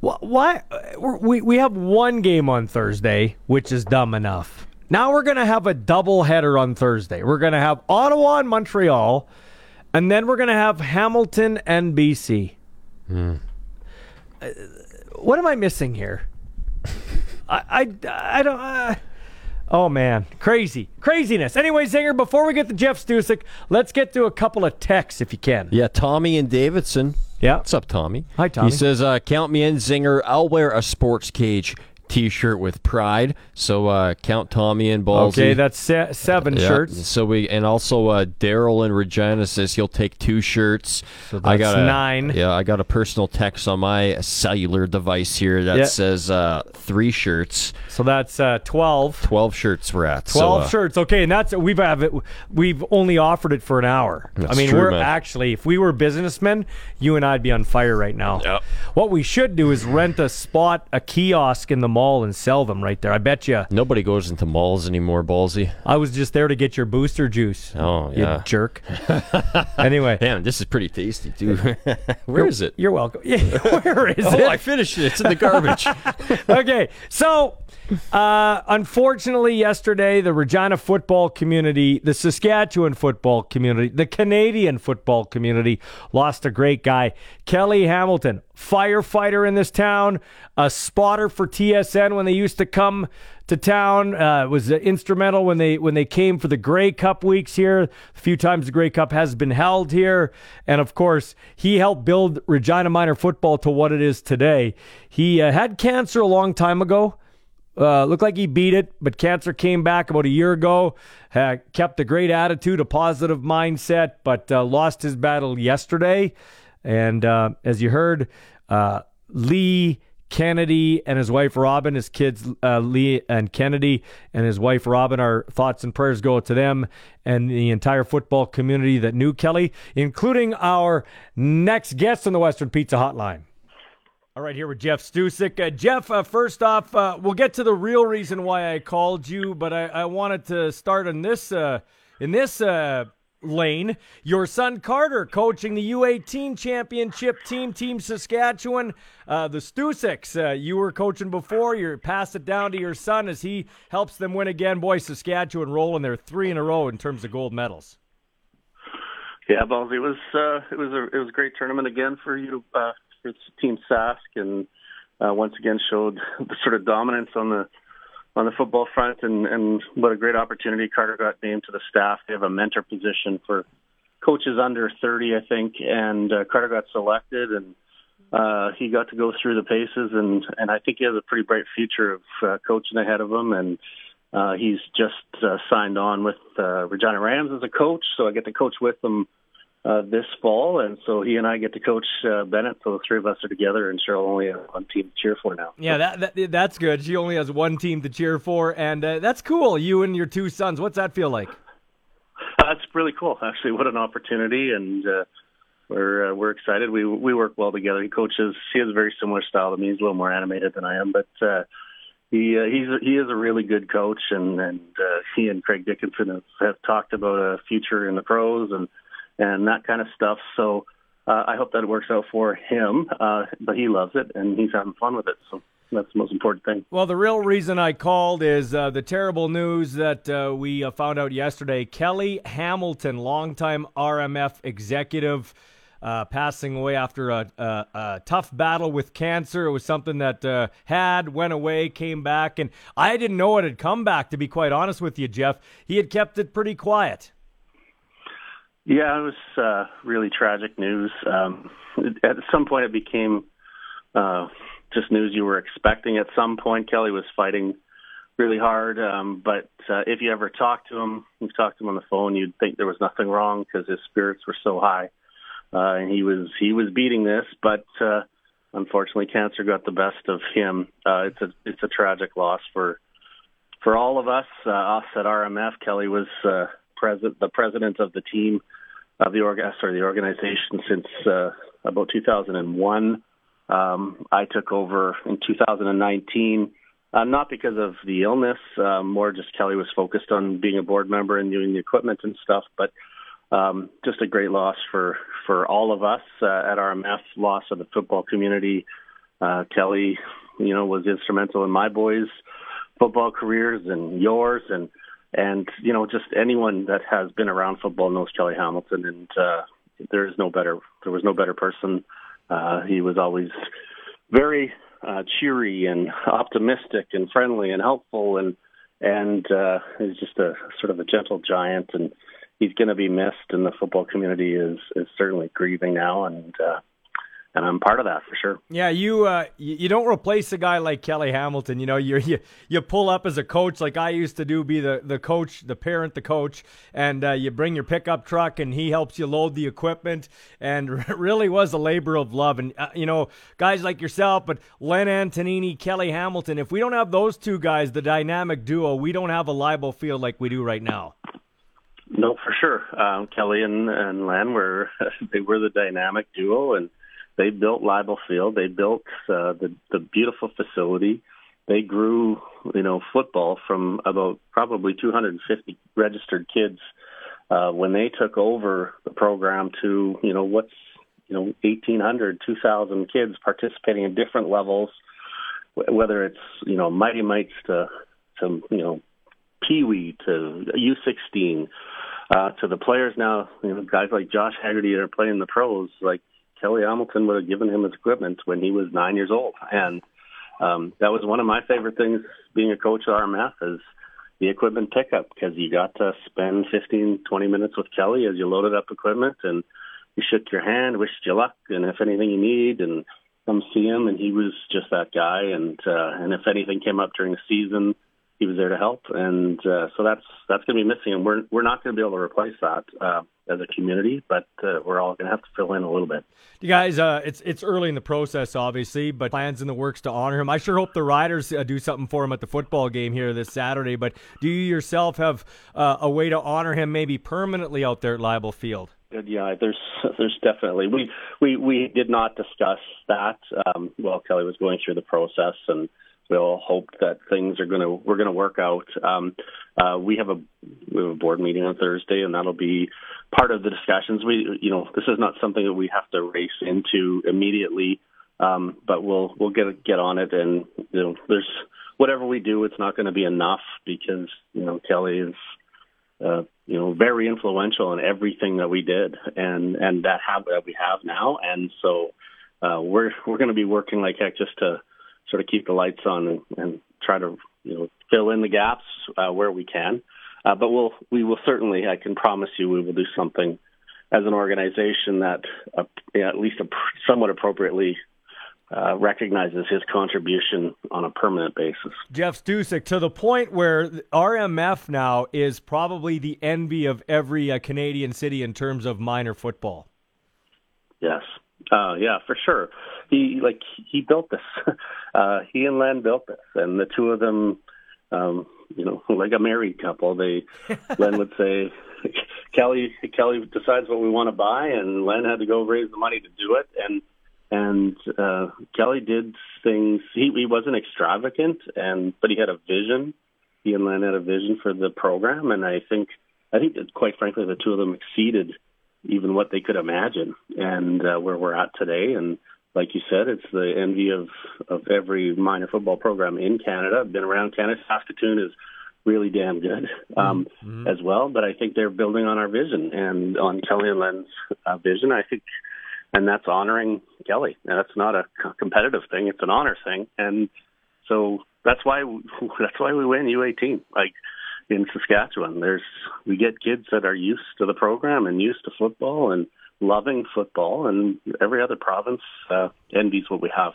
Why we we have one game on Thursday, which is dumb enough. Now we're gonna have a double header on Thursday. We're gonna have Ottawa and Montreal, and then we're gonna have Hamilton and BC. Uh, what am I missing here? I I, I don't. Uh, oh man, crazy craziness. Anyway, Zinger, before we get to Jeff Stusek, let's get to a couple of texts if you can. Yeah, Tommy and Davidson. Yeah. What's up, Tommy? Hi, Tommy. He says, uh, count me in, Zinger. I'll wear a sports cage t-shirt with pride. So uh, count Tommy and Ballsy. Okay, that's se- seven Yeah, shirts. So we and also uh, Daryl and Regina says he'll take two shirts. So I got a, nine. Yeah, I got a personal text on my cellular device here that Yeah. says uh, three shirts. So that's uh, twelve. Twelve shirts we're at. So, Twelve uh, shirts. Okay, and that's we've have it. We've only offered it for an hour. I mean, true, we're man. actually, if we were businessmen, you and I'd be on fire right now. Yep. What we should do is rent a spot, a kiosk in the mall, and sell them right there. I bet you. Nobody goes into malls anymore, Ballsy. I was just there to get your booster juice. Oh you yeah, jerk. (laughs) anyway, Damn, this is pretty tasty too. (laughs) (laughs) Where is it? You're welcome. Yeah, where is Oh, it? Oh, I finished it. It's in the garbage. okay, so uh, unfortunately, yesterday the Regina football community, the Saskatchewan football community, the Canadian football community lost a great guy, Kelly Hamilton, firefighter in this town, a spotter for TSN when they used to come to town. Uh, was instrumental when they when they came for the Grey Cup weeks here. A few times the Grey Cup has been held here, and of course he helped build Regina Minor football to what it is today. He uh, had cancer a long time ago. Uh, looked like he beat it, but cancer came back about a year ago. Uh, kept a great attitude, a positive mindset, but uh, lost his battle yesterday. And uh, as you heard, uh, Lee Kennedy and his wife Robin, his kids uh, Lee and Kennedy, and his wife Robin, our thoughts and prayers go to them and the entire football community that knew Kelly, including our next guest on the Western Pizza Hotline. All right, here with Jeff Stusek. Uh, Jeff, uh, first off, uh, we'll get to the real reason why I called you, but I, I wanted to start in this uh, in this uh, lane. Your son Carter coaching the U18 championship team, Team Saskatchewan. Uh, the Stuseks, you were coaching before. You passed it down to your son as he helps them win again. Boy, Saskatchewan rolling their three in a row in terms of gold medals. Yeah, Ballsy, it was it was a it was a great tournament again for you uh, for Team Sask, and uh, once again showed (laughs) the sort of dominance on the on the football front, and and what a great opportunity Carter got named to the staff. They have a mentor position for coaches under 30, I think, and uh, Carter got selected, and uh, he got to go through the paces, and and I think he has a pretty bright future of uh, coaching ahead of him, and uh, he's just uh, signed on with uh, Regina Rams as a coach, so I get to coach with them uh, this fall, and so he and I get to coach uh, Bennett. So the three of us are together, and Cheryl only has one team to cheer for now. Yeah, that, that that's good. She only has one team to cheer for, and uh, that's cool. You and your two sons. What's that feel like? That's really cool. Actually, what an opportunity, and uh, we're uh, we're excited. We we work well together. He coaches. He has a very similar style to me. He's a little more animated than I am, but. uh he uh, he's a, he is a really good coach, and and uh, he and Craig Dickenson have, have talked about a future in the pros and and that kind of stuff. So uh, I hope that it works out for him. Uh, but he loves it and he's having fun with it. So that's the most important thing. Well, the real reason I called is uh, the terrible news that uh, we uh, found out yesterday. Kelly Hamilton, longtime RMF executive, uh, passing away after a, a, a, tough battle with cancer. It was something that uh, had, went away, came back, and I didn't know it had come back, to be quite honest with you, Jeff. He had kept it pretty quiet. Yeah, it was uh, really tragic news. Um, at some point, it became uh, just news you were expecting. At some point, Kelly was fighting really hard. Um, but uh, if you ever talked to him, you talked to him on the phone, you'd think there was nothing wrong because his spirits were so high, uh, and he was he was beating this. But uh, unfortunately, cancer got the best of him. Uh, it's a it's a tragic loss for for all of us. Uh, us at RMF, Kelly was. Uh, president, the president of the team of the org, sorry, the organization since uh, about 2001. Um, I took over in 2019, uh, not because of the illness, uh, more just Kelly was focused on being a board member and doing the equipment and stuff. But um, just a great loss for for all of us uh, at RMF, loss of the football community. Uh, Kelly, you know, was instrumental in my boys' football careers and yours, and and you know just anyone that has been around football knows Kelly Hamilton, and uh, there is no better there was no better person. Uh, he was always very uh, cheery and optimistic and friendly and helpful, and and uh, he's just a sort of a gentle giant, and he's going to be missed. And the football community is is certainly grieving now, and uh, and I'm part of that for sure. Yeah, you uh, you don't replace a guy like Kelly Hamilton. You know, you you you pull up as a coach like I used to do, be the the coach, the parent, the coach, and uh, you bring your pickup truck, and he helps you load the equipment, and (laughs) really was a labor of love. And uh, you know, guys like yourself, but Len Antonini, Kelly Hamilton. If we don't have those two guys, the dynamic duo, we don't have a Leibel field like we do right now. No, for sure. Um, Kelly and and Len were (laughs) they were the dynamic duo and they built Leibel Field. They built uh, the the beautiful facility. They grew, you know, football from about probably 250 registered kids uh, when they took over the program to, you know, what's, you know, 1,800, 2,000 kids participating in different levels, whether it's, you know, Mighty Mites to, to you know, Pee Wee to U16. Uh, to the players now, you know, guys like Josh Haggerty that are playing the pros, like Kelly Hamilton would have given him his equipment when he was nine years old, and um, that was one of my favorite things being a coach at RMF is the equipment pickup because you got to spend 15, 20 minutes with Kelly as you loaded up equipment and you shook your hand, wished you luck, and if anything you need, and come see him. And he was just that guy. And uh, and if anything came up during the season, he was there to help. And uh, so that's that's going to be missing, and we're we're not going to be able to replace that. Uh, as a community, but uh, we're all going to have to fill in a little bit. You guys, uh, it's it's early in the process, obviously, but plans in the works to honor him. I sure hope the Riders uh, do something for him at the football game here this Saturday. But do you yourself have uh, a way to honor him, maybe permanently out there at Leibel Field? Yeah, there's there's definitely we we we did not discuss that um, while Kelly was going through the process, and we all hope that things are going to we're going to work out. Um, uh, we have a we have a board meeting on Thursday, and that'll be part of the discussions. We you know this is not something that we have to race into immediately, um, but we'll we'll get get on it. And you know, there's whatever we do, it's not going to be enough because you know Kelly is uh, you know very influential in everything that we did, and and that habit that we have now, and so uh, we're we're going to be working like heck just to sort of keep the lights on and, and try to you know fill in the gaps uh, where we can. Uh, but we'll we will certainly I can promise you we will do something as an organization that uh, at least a, somewhat appropriately uh, recognizes his contribution on a permanent basis. Jeff Stusek, to the point where RMF now is probably the envy of every uh, Canadian city in terms of minor football. Yes, uh, yeah, for sure. He like he built this. (laughs) Uh, he and Len built this, and the two of them, um, you know, like a married couple. They (laughs) Len would say, Kelly Kelly decides what we want to buy, and Len had to go raise the money to do it, and and uh, Kelly did things. He he wasn't extravagant, and but he had a vision. He and Len had a vision for the program, and I think I think that quite frankly the two of them exceeded even what they could imagine and uh, where we're at today. And like you said, it's the envy of, of every minor football program in Canada. I've been around Canada. Saskatoon is really damn good um, mm-hmm. as well. But I think they're building on our vision and on Kelly and Len's uh, vision. I think, and that's honoring Kelly. And that's not a competitive thing; it's an honor thing. And so that's why (laughs) that's why we win U18. Like in Saskatchewan. There's we get kids that are used to the program and used to football and loving football, and every other province uh, envies what we have.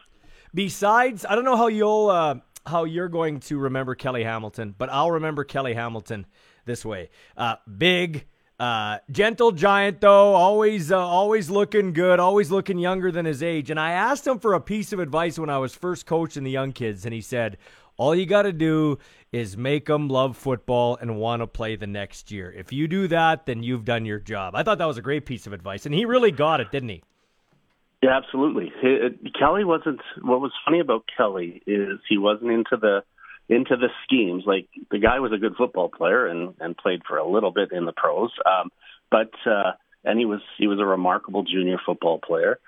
Besides, I don't know how you'll uh, how you're going to remember Kelly Hamilton, but I'll remember Kelly Hamilton this way: uh, big. Uh, gentle giant though, always uh, always looking good, always looking younger than his age. And I asked him for a piece of advice when I was first coaching the young kids, and he said, all you got to do is make them love football and want to play the next year. If you do that, then you've done your job. I thought that was a great piece of advice, and he really got it, didn't he? Yeah, absolutely. Kelly wasn't. What was funny about Kelly is he wasn't into the into the schemes. Like the guy was a good football player and and played for a little bit in the pros, um, but uh, and he was he was a remarkable junior football player.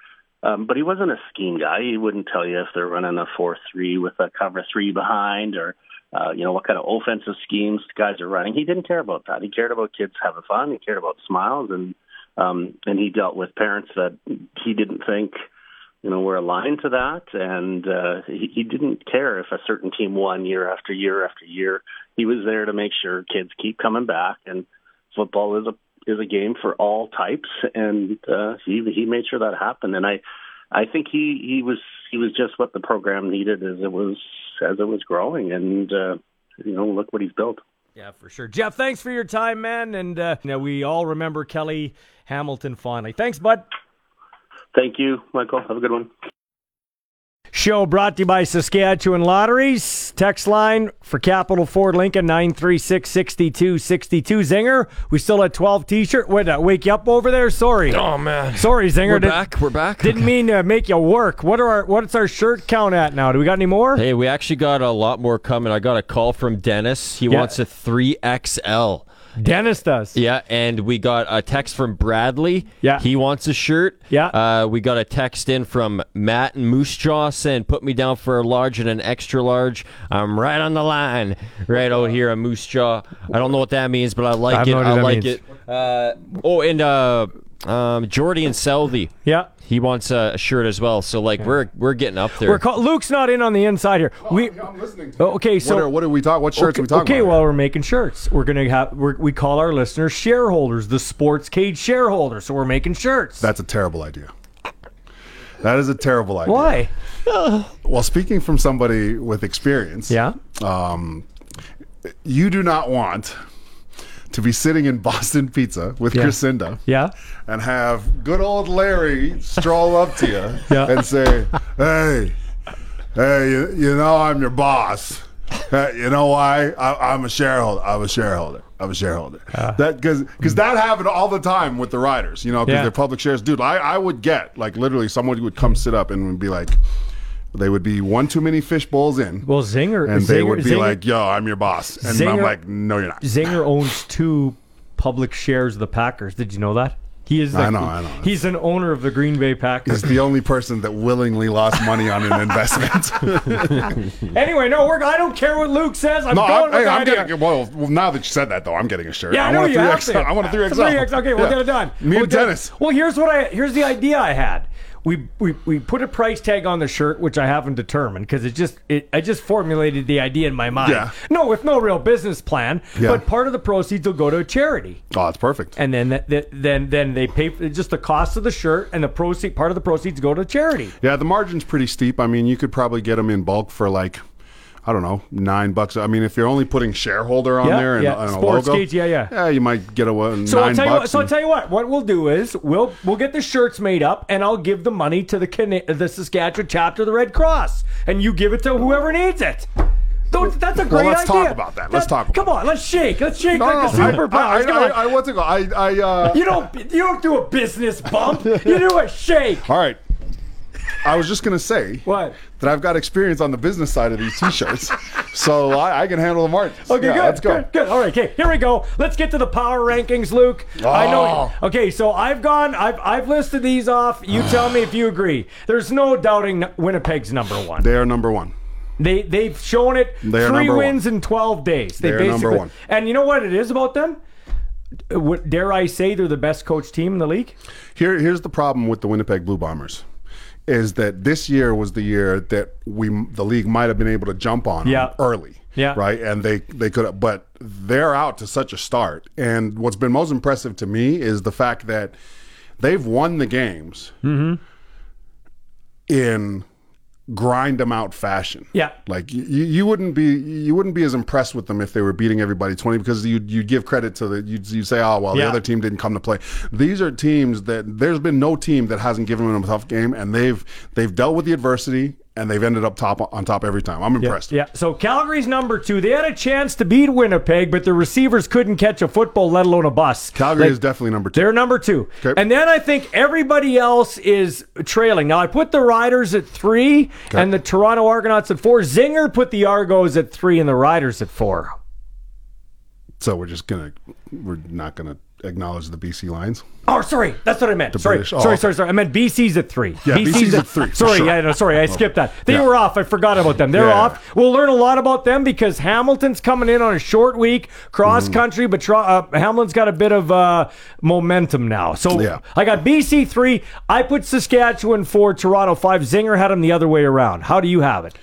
Um, but he wasn't a scheme guy. He wouldn't tell you if they're running a four-three with a cover three behind, or uh, you know what kind of offensive schemes guys are running. He didn't care about that. He cared about kids having fun. He cared about smiles, and um, and he dealt with parents that he didn't think you know were aligned to that, and uh, he, he didn't care if a certain team won year after year after year. He was there to make sure kids keep coming back, and football is a is a game for all types, and uh, he he made sure that happened. And I I think he he was he was just what the program needed as it was as it was growing, and uh, you know look what he's built. Yeah, for sure. Jeff, thanks for your time, man, and uh, you know, we all remember Kelly Hamilton fondly. Thanks, bud. Thank you, Michael. Have a good one. Show brought to you by Saskatchewan Lotteries. Text line for Capital Ford Lincoln 936 6262. Zinger, we still had 12 t shirt. Wait, uh, wake you up over there? Sorry. Oh, man. Sorry, Zinger. We're Did, back. We're back. Didn't Okay. mean to make you work. What are our, what's our shirt count at now? Do we got any more? Hey, we actually got a lot more coming. I got a call from Dennis. He Yeah. wants a 3XL. Dennis does. Yeah, and we got a text from Bradley. Yeah. He wants a shirt. Yeah. Uh, we got a text in from Matt and Moose Jaw saying, put me down for a large and an extra large. I'm right on the line right out here on Moose Jaw. I don't know what that means, but I like I it. I like means. it. Uh, oh, and uh, um, Jordy and Selby. Yeah. He wants a shirt as well. So, like, we're we're getting up there. We're call- Luke's not in on the inside here. we I'm listening. Oh, okay, so what are, what are we talking? What shirts okay, are we talking okay, about? well, we're making shirts. We're gonna have we're, we call our listeners shareholders, the Sports Cage shareholders. So we're making shirts. That's a terrible idea. That is a terrible idea. Why? (sighs) Well, speaking from somebody with experience, yeah, um, you do not want to be sitting in Boston Pizza with Yeah. Crescenda, Yeah. and have good old Larry stroll up to you (laughs) Yeah. and say, "Hey, hey, you, you know I'm your boss. Hey, you know why? I, I'm a shareholder. I'm a shareholder. I'm a shareholder. that because because that happened all the time with the riders. You know, because Yeah. they're public shares. Dude, I, I would get like literally someone would come sit up and be like, They would be one too many fish bowls in. Well, Zinger and they Zinger- would be Zinger- like, "Yo, I'm your boss," and I'm Zinger- like, "No, you're not." Zinger (laughs) owns two public shares of the Packers. Did you know that? He is. The, I know, I know. He's an owner of the Green Bay Packers. He's the only person that willingly lost money on an investment. (laughs) anyway, no, we're, I don't care what Luke says. I'm no, going I'm, hey, I'm getting. Well, now that you said that, though, I'm getting a shirt. Yeah, I, I, know want a you three have to. I want a three It's XL. 3XL. Okay, we'll Yeah. get it done. Me We'll and Dennis. Well, here's what I here's the idea I had. We, we, we put a price tag on the shirt, which I haven't determined because it just it, I just formulated the idea in my mind. Yeah. No, with no real business plan. Yeah. But part of the proceeds will go to a charity, Oh, that's perfect. and then that, that, then then they pay for just the cost of the shirt, and the proceed part of the proceeds go to charity. Yeah, the margin's pretty steep. I mean, you could probably get them in bulk for like, I don't know, nine bucks. I mean, if you're only putting shareholder on Yeah, there and, yeah. and a Sports logo, yeah, yeah. yeah, you might get a one, So I'll tell you. What, so I'll tell you what. What we'll do is we'll we'll get the shirts made up, and I'll give the money to the the Saskatchewan chapter of the Red Cross, and you give it to whoever needs it. Though, That's a great well, let's idea. talk about that. Let's talk about Come on, let's shake. Let's shake No, like no, the I- superpowers. I, Come I, on. I, what's it called? I, I, uh, you don't you don't do a business bump. you do a (laughs) shake. All right. I was just gonna say what that I've got experience on the business side of these T-shirts, (laughs) so I, I can handle the margins. Okay, Yeah, good. Let's go. Good, good. All right, okay. Here we go. Let's get to the power rankings, Luke. I know. Oh. Okay, so I've gone. I've I've listed these off. You tell me if you agree. There's no doubting Winnipeg's number one. They are number one. They they've shown it. They three wins in twelve days. They, They are basically number one. and you know what it is about them. Dare I say they're the best coach team in the league? Here, here's the problem with the Winnipeg Blue Bombers, is that this year was the year that we, the league, might have been able to jump on Yeah. early. Yeah. Right. And they they could, but they're out to such a start. And what's been most impressive to me is the fact that they've won the games Mm-hmm. in grind them out fashion. Yeah. Like you, you wouldn't be you wouldn't be as impressed with them if they were beating everybody twenty because you you give credit to the you you say oh well Yeah. the other team didn't come to play. These are teams that there's been no team that hasn't given them a tough game and they've they've dealt with the adversity and they've ended up top on top every time. I'm impressed. Yeah. So Calgary's number two. They had a chance to beat Winnipeg, but the receivers couldn't catch a football, let alone a bus. Calgary Like, is definitely number two. They're number two. Okay. And then I think everybody else is trailing. Now I put the Riders at three Okay. and the Toronto Argonauts at four. Zinger put the Argos at three and the Riders at four. So we're just gonna we're not gonna acknowledge the BC Lions. Oh, sorry. That's what I meant. The sorry. British- oh, sorry, sorry, sorry. I meant BC's at three. Yeah, BC's at three, Sorry, sure. yeah, no, sorry. I skipped that. They Yeah. were off. I forgot about them. They're Yeah. off. We'll learn a lot about them because Hamilton's coming in on a short week, cross Mm-hmm. country, but tro- uh, Hamilton's got a bit of uh, momentum now. So Yeah. I got BC three. I put Saskatchewan four, Toronto five. Zinger had them the other way around. How do you have it?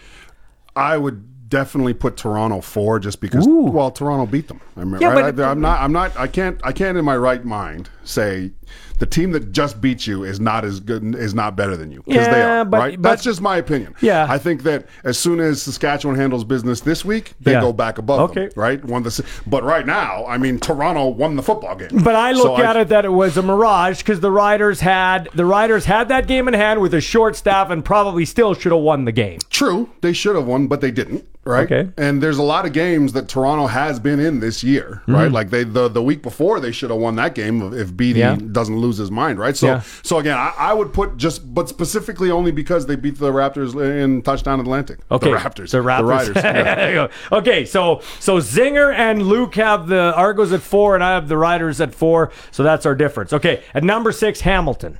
I would definitely put Toronto four just because. Well, Toronto beat them. I'm, Yeah, right? but- I, am not. I'm not. I can't. I can't in my right mind say the team that just beat you is not as good. Is not better than you because they Yeah, are. but- right. but- That's just my opinion. Yeah. I think that as soon as Saskatchewan handles business this week, they Yeah. go back above. Okay. Them, right. Won the. But right now, I mean, Toronto won the football game. But I So look at it that it was a mirage because the Riders had the Riders had that game in hand with a short staff and probably still should have won the game. True, they should have won, but they didn't. Right. Okay. And there's a lot of games that Toronto has been in this year. Right. Mhm. Like they the the week before they should have won that game if Beatty Yeah. Doesn't lose his mind. Right. So Yeah. so again, I, I would put just but specifically only because they beat the Raptors in touchdown Atlantic. Okay, The Raptors. The Raptors. Riders. Yeah. There you go. okay, so so Zinger and Luke have the Argos at four, and I have the Riders at four. So that's our difference. Okay, at number six, Hamilton.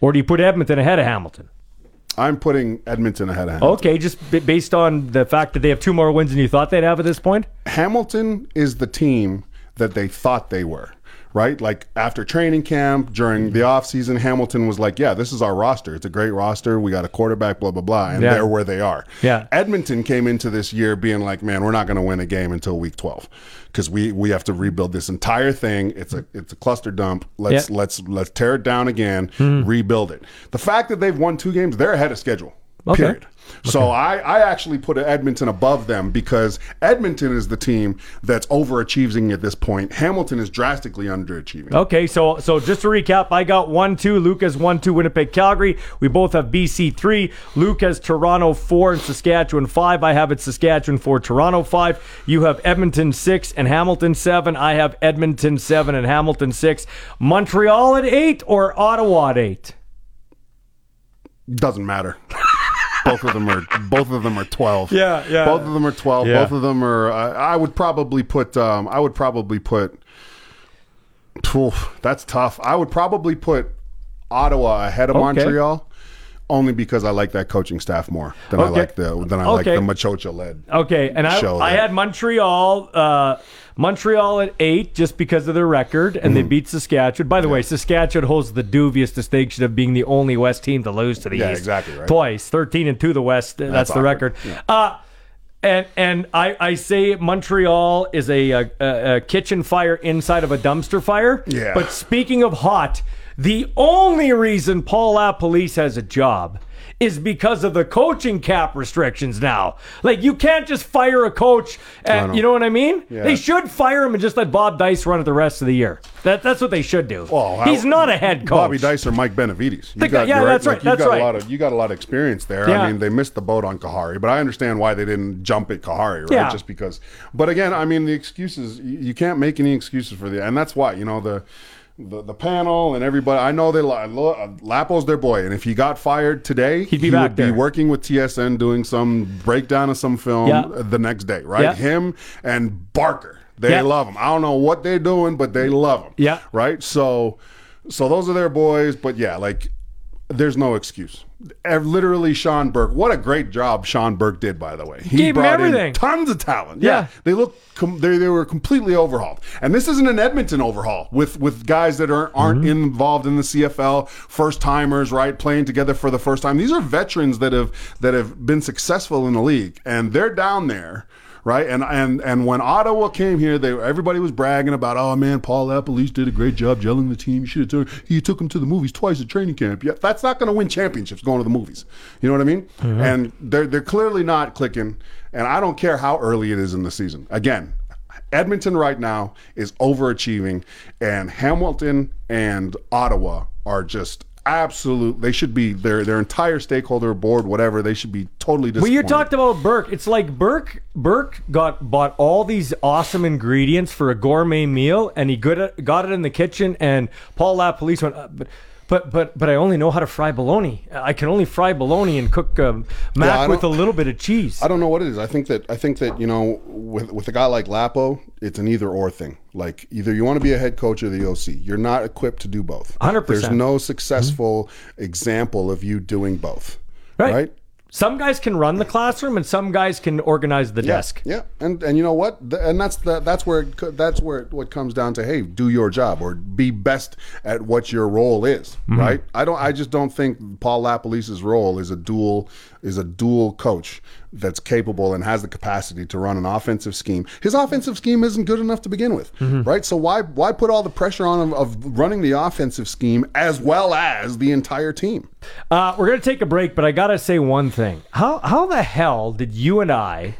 Or do you put Edmonton ahead of Hamilton? I'm putting Edmonton ahead of Hamilton. Okay, just b- based on the fact that they have two more wins than you thought they'd have at this point. Hamilton is the team that they thought they were. Right? Like after training camp, during the offseason, Hamilton was like, Yeah, this is our roster. It's a great roster. We got a quarterback, blah, blah, blah. And Yeah. they're where they are. Yeah. Edmonton came into this year being like, Man, we're not gonna win a game until week twelve. Because we, we have to rebuild this entire thing. It's a it's a cluster dump. Let's Yeah. let's let's tear it down again, Mhm. rebuild it. The fact that they've won two games, they're ahead of schedule. Okay. Period. So I, I actually put Edmonton above them because Edmonton is the team that's overachieving at this point. Hamilton is drastically underachieving. Okay, so so just to recap, I got one two. Luke has one two. Winnipeg, Calgary. We both have BC three. Luke has Toronto four and Saskatchewan five. I have it Saskatchewan four, Toronto five. You have Edmonton six and Hamilton seven. I have Edmonton seven and Hamilton six. Montreal at eight or Ottawa at eight. Doesn't matter. (laughs) both of them are both of them are twelve. Yeah, yeah. Both of them are twelve. Yeah. Both of them are. I, I would probably put. Um, I would probably put. Oof, that's tough. I would probably put Ottawa ahead of Okay. Montreal, only because I like that coaching staff more than I like the than I like the Maciocia led. Okay, and I, I had Montreal, uh, Montreal at eight just because of their record, and Mm-hmm. they beat Saskatchewan. By the way, Saskatchewan holds the dubious distinction of being the only West team to lose to the Yeah, East. exactly right. Twice, thirteen and two the West. That's, That's the awkward. record. Uh, and and I, I say Montreal is a, a, a, kitchen fire inside of a dumpster fire. Yeah. But speaking of hot, the only reason Paul LaPolice has a job is because of the coaching cap restrictions now. Like you can't just fire a coach and you know what I mean? Yeah. They should fire him and just let Bob Dyce run it the rest of the year. That that's what they should do. Well, He's how- not a head coach. Bobby Dyce or Mike Benevides. You The guy- yeah, that's right, You've that's got right. a lot of you got a lot of experience there. Yeah. I mean, they missed the boat on Khari, but I understand why they didn't jump at Khari, right? Yeah. Just because. But again, I mean, the excuses you, you can't make any excuses for the, and that's why you know the. The, the panel and everybody, I know they lo- uh, Lapo's their boy, and if he got fired today, He'd be he back would be there. working with TSN doing some breakdown of some film Yeah. the next day, right? Yeah. Him and Barker, they Yeah. love him. I don't know what they're doing, but they love him Yeah. right? So, so those are their boys. But yeah, like there's no excuse. Literally, Shawn Burke. What a great job Shawn Burke did, by the way. He Gave brought in everything. tons of talent. Yeah. Yeah, they look. Com- they they were completely overhauled. And this isn't an Edmonton overhaul with with guys that aren't aren't Mm-hmm. involved in the CFL, first timers, right? Playing together for the first time. These are veterans that have that have been successful in the league, and they're down there right? And and and when Ottawa came here, they everybody was bragging about, oh man, Paul LaPolice did a great job gelling the team. You should have took he took him to the movies twice at training camp. Yeah, that's not going to win championships going to the movies. You know what I mean? And they're they're clearly not clicking. And I don't care how early it is in the season. Again. Edmonton right now is overachieving, and Hamilton and Ottawa are just absolute. They should be their their entire stakeholder board, whatever. They should be totally Well, you talked about Burke. It's like Burke. Burke got bought all these awesome ingredients for a gourmet meal, and he good got it in the kitchen. And Paul LaPolice went, uh, but, but but I only know how to fry bologna. I can only fry bologna and cook um, mac with a little bit of cheese. I don't know what it is. I think that I think that you know, with with a guy like Lapo, it's an either or thing. Like either you want to be a head coach or the OC. You're not equipped to do both. 100%. There's no successful example of you doing both. Right. right? Some guys can run the classroom, and some guys can organize the Yeah, desk. Yeah, and and you know what? And that's the, that's where it, that's where it, what comes down to. Hey, do your job or be best at what your role is. Mm-hmm. Right? I don't. I just don't think Paul LaPolice's role is a dual is a dual coach that's capable and has the capacity to run an offensive scheme. His offensive scheme isn't good enough to begin with. Mm-hmm. Right? So why why put all the pressure on him of running the offensive scheme as well as the entire team? Uh, we're gonna take a break, but I gotta say one thing. How how the hell did you and I,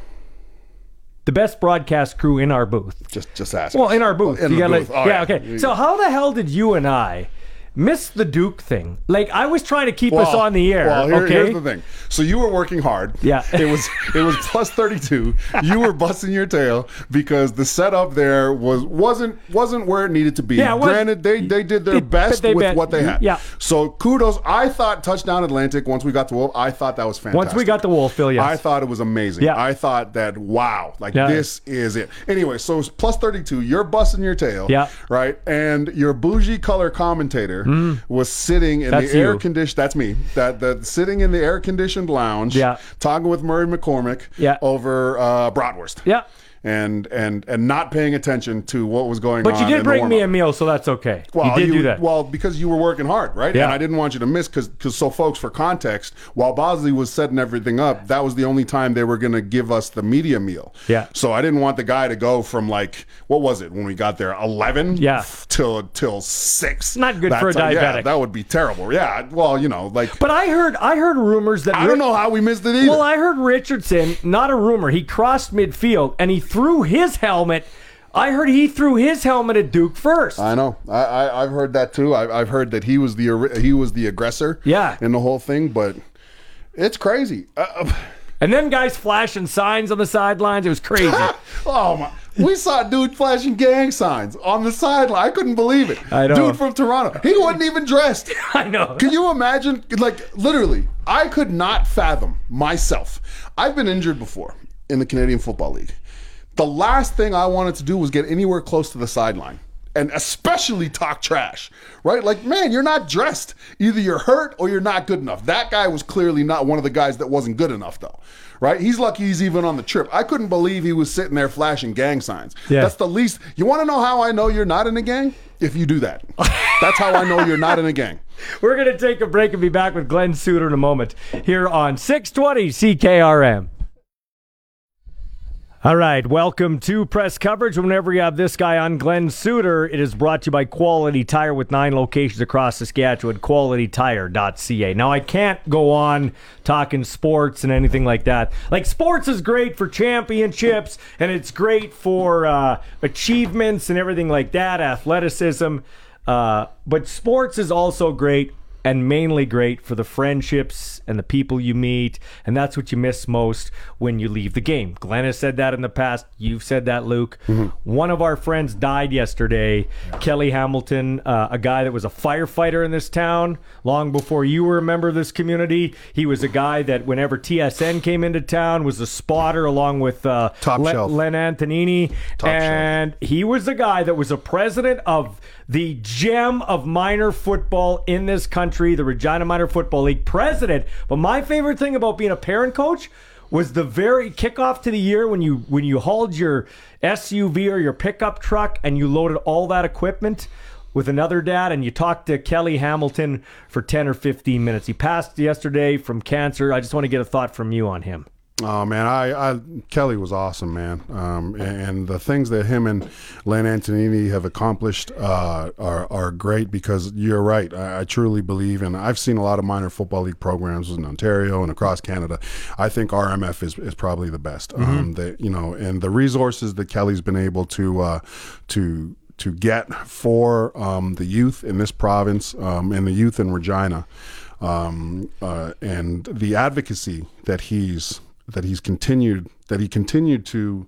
the best broadcast crew in our booth, Just just ask. well, in our booth, In you gotta- booth. Yeah, yeah. okay. So how the hell did you and I miss the Duke thing? Like I was trying to keep us on the air. Well, here- okay. here's the thing. So you were working hard. Yeah. it was it was plus thirty two. You were busting your tail because the setup there was wasn't wasn't where it needed to be. Yeah, it was- Granted, they they did their They- best with bet- what they had. yeah. So kudos. I thought touchdown Atlantic. Once we got to Wolf, I thought that was fantastic. Once we got the Wolfville, yes. I thought it was amazing. Yeah. I thought that wow, like Yeah. this is it. Anyway, so plus thirty two. You're busting your tail. Yeah. Right, and your bougie color commentator was sitting in Mm. That's the air conditioned. That's me. That that sitting in the air conditioned lounge. Yeah. Talking with Murray McCormick. Yeah. Over uh, bratwurst. Yeah. And and and not paying attention to what was going on. But you did bring me a meal, so that's okay. Well, you did do that. Well, because you were working hard, right? Yeah. And I didn't want you to miss because, so folks, for context, while Ballsy was setting everything up, that was the only time they were going to give us the media meal. Yeah. So I didn't want the guy to go from like what was it when we got there, eleven? Yeah. Till till six. Not good for a That's- Yeah, diabetic. that would be terrible. Yeah. Well, you know, like but I heard I heard rumors that I don't know how we missed it either. Well, I heard Richardson, not a rumor, he crossed midfield and he threw his helmet. I heard he threw his helmet at Duke first. I know. I, I I've heard that too. I, I've heard that he was the he was the aggressor. Yeah. In the whole thing, but it's crazy. Uh, And then guys flashing signs on the sidelines. It was crazy. (laughs) oh my! We saw a dude flashing gang signs on the sideline. I couldn't believe it. I know. Dude from Toronto. He wasn't even dressed. (laughs) I know. Can you imagine? Like literally, I could not fathom myself. I've been injured before in the Canadian Football League. The last thing I wanted to do was get anywhere close to the sideline. And especially talk trash, right? Like, man, you're not dressed. Either you're hurt or you're not good enough. That guy was clearly not one of the guys that wasn't good enough, though, right? He's lucky he's even on the trip. I couldn't believe he was sitting there flashing gang signs. Yeah. That's the least. You want to know how I know you're not in a gang? If you do that. That's how I know you're not in a gang. (laughs) We're going to take a break and be back with Glenn Suitor in a moment here on 620 CKRM. All right, welcome to press coverage. Whenever you have this guy on, Glenn Suitor, it is brought to you by Quality Tire with nine locations across Saskatchewan, qualitytire.ca. Now, I can't go on talking sports and anything like that. Like, sports is great for championships and it's great for uh, achievements and everything like that, athleticism. Uh, but sports is also great and mainly great for the friendships and the people you meet. And that's what you miss most when you leave the game. Glenn has said that in the past. You've said that, Luke. One of our friends died yesterday, Kelly Hamilton, uh, a guy that was a firefighter in this town long before you were a member of this community. He was a guy that, whenever TSN came into town, was a spotter along with uh, Top Len, shelf. Antonini. and he was the guy that was a president of the gem of minor football in this country, the Regina Minor Football League president. But my favorite thing about being a parent coach was the very kickoff to the year when you when you hauled your SUV or your pickup truck and you loaded all that equipment with another dad and you talked to Kelly Hamilton for 10 or 15 minutes. He passed yesterday from cancer. I just want to get a thought from you on him. Oh man, I, I Kelly was awesome, man. Um, and, and the things that him and Len Antonini have accomplished uh, are are great because you're right. I, I truly believe, and I've seen a lot of minor football league programs in Ontario and across Canada. I think RMF is, is probably the best. Um, that you know, and the resources that Kelly's been able to uh, to to get for um, the youth in this province um, and the youth in Regina, um, uh, and the advocacy that he's that he's continued that he continued to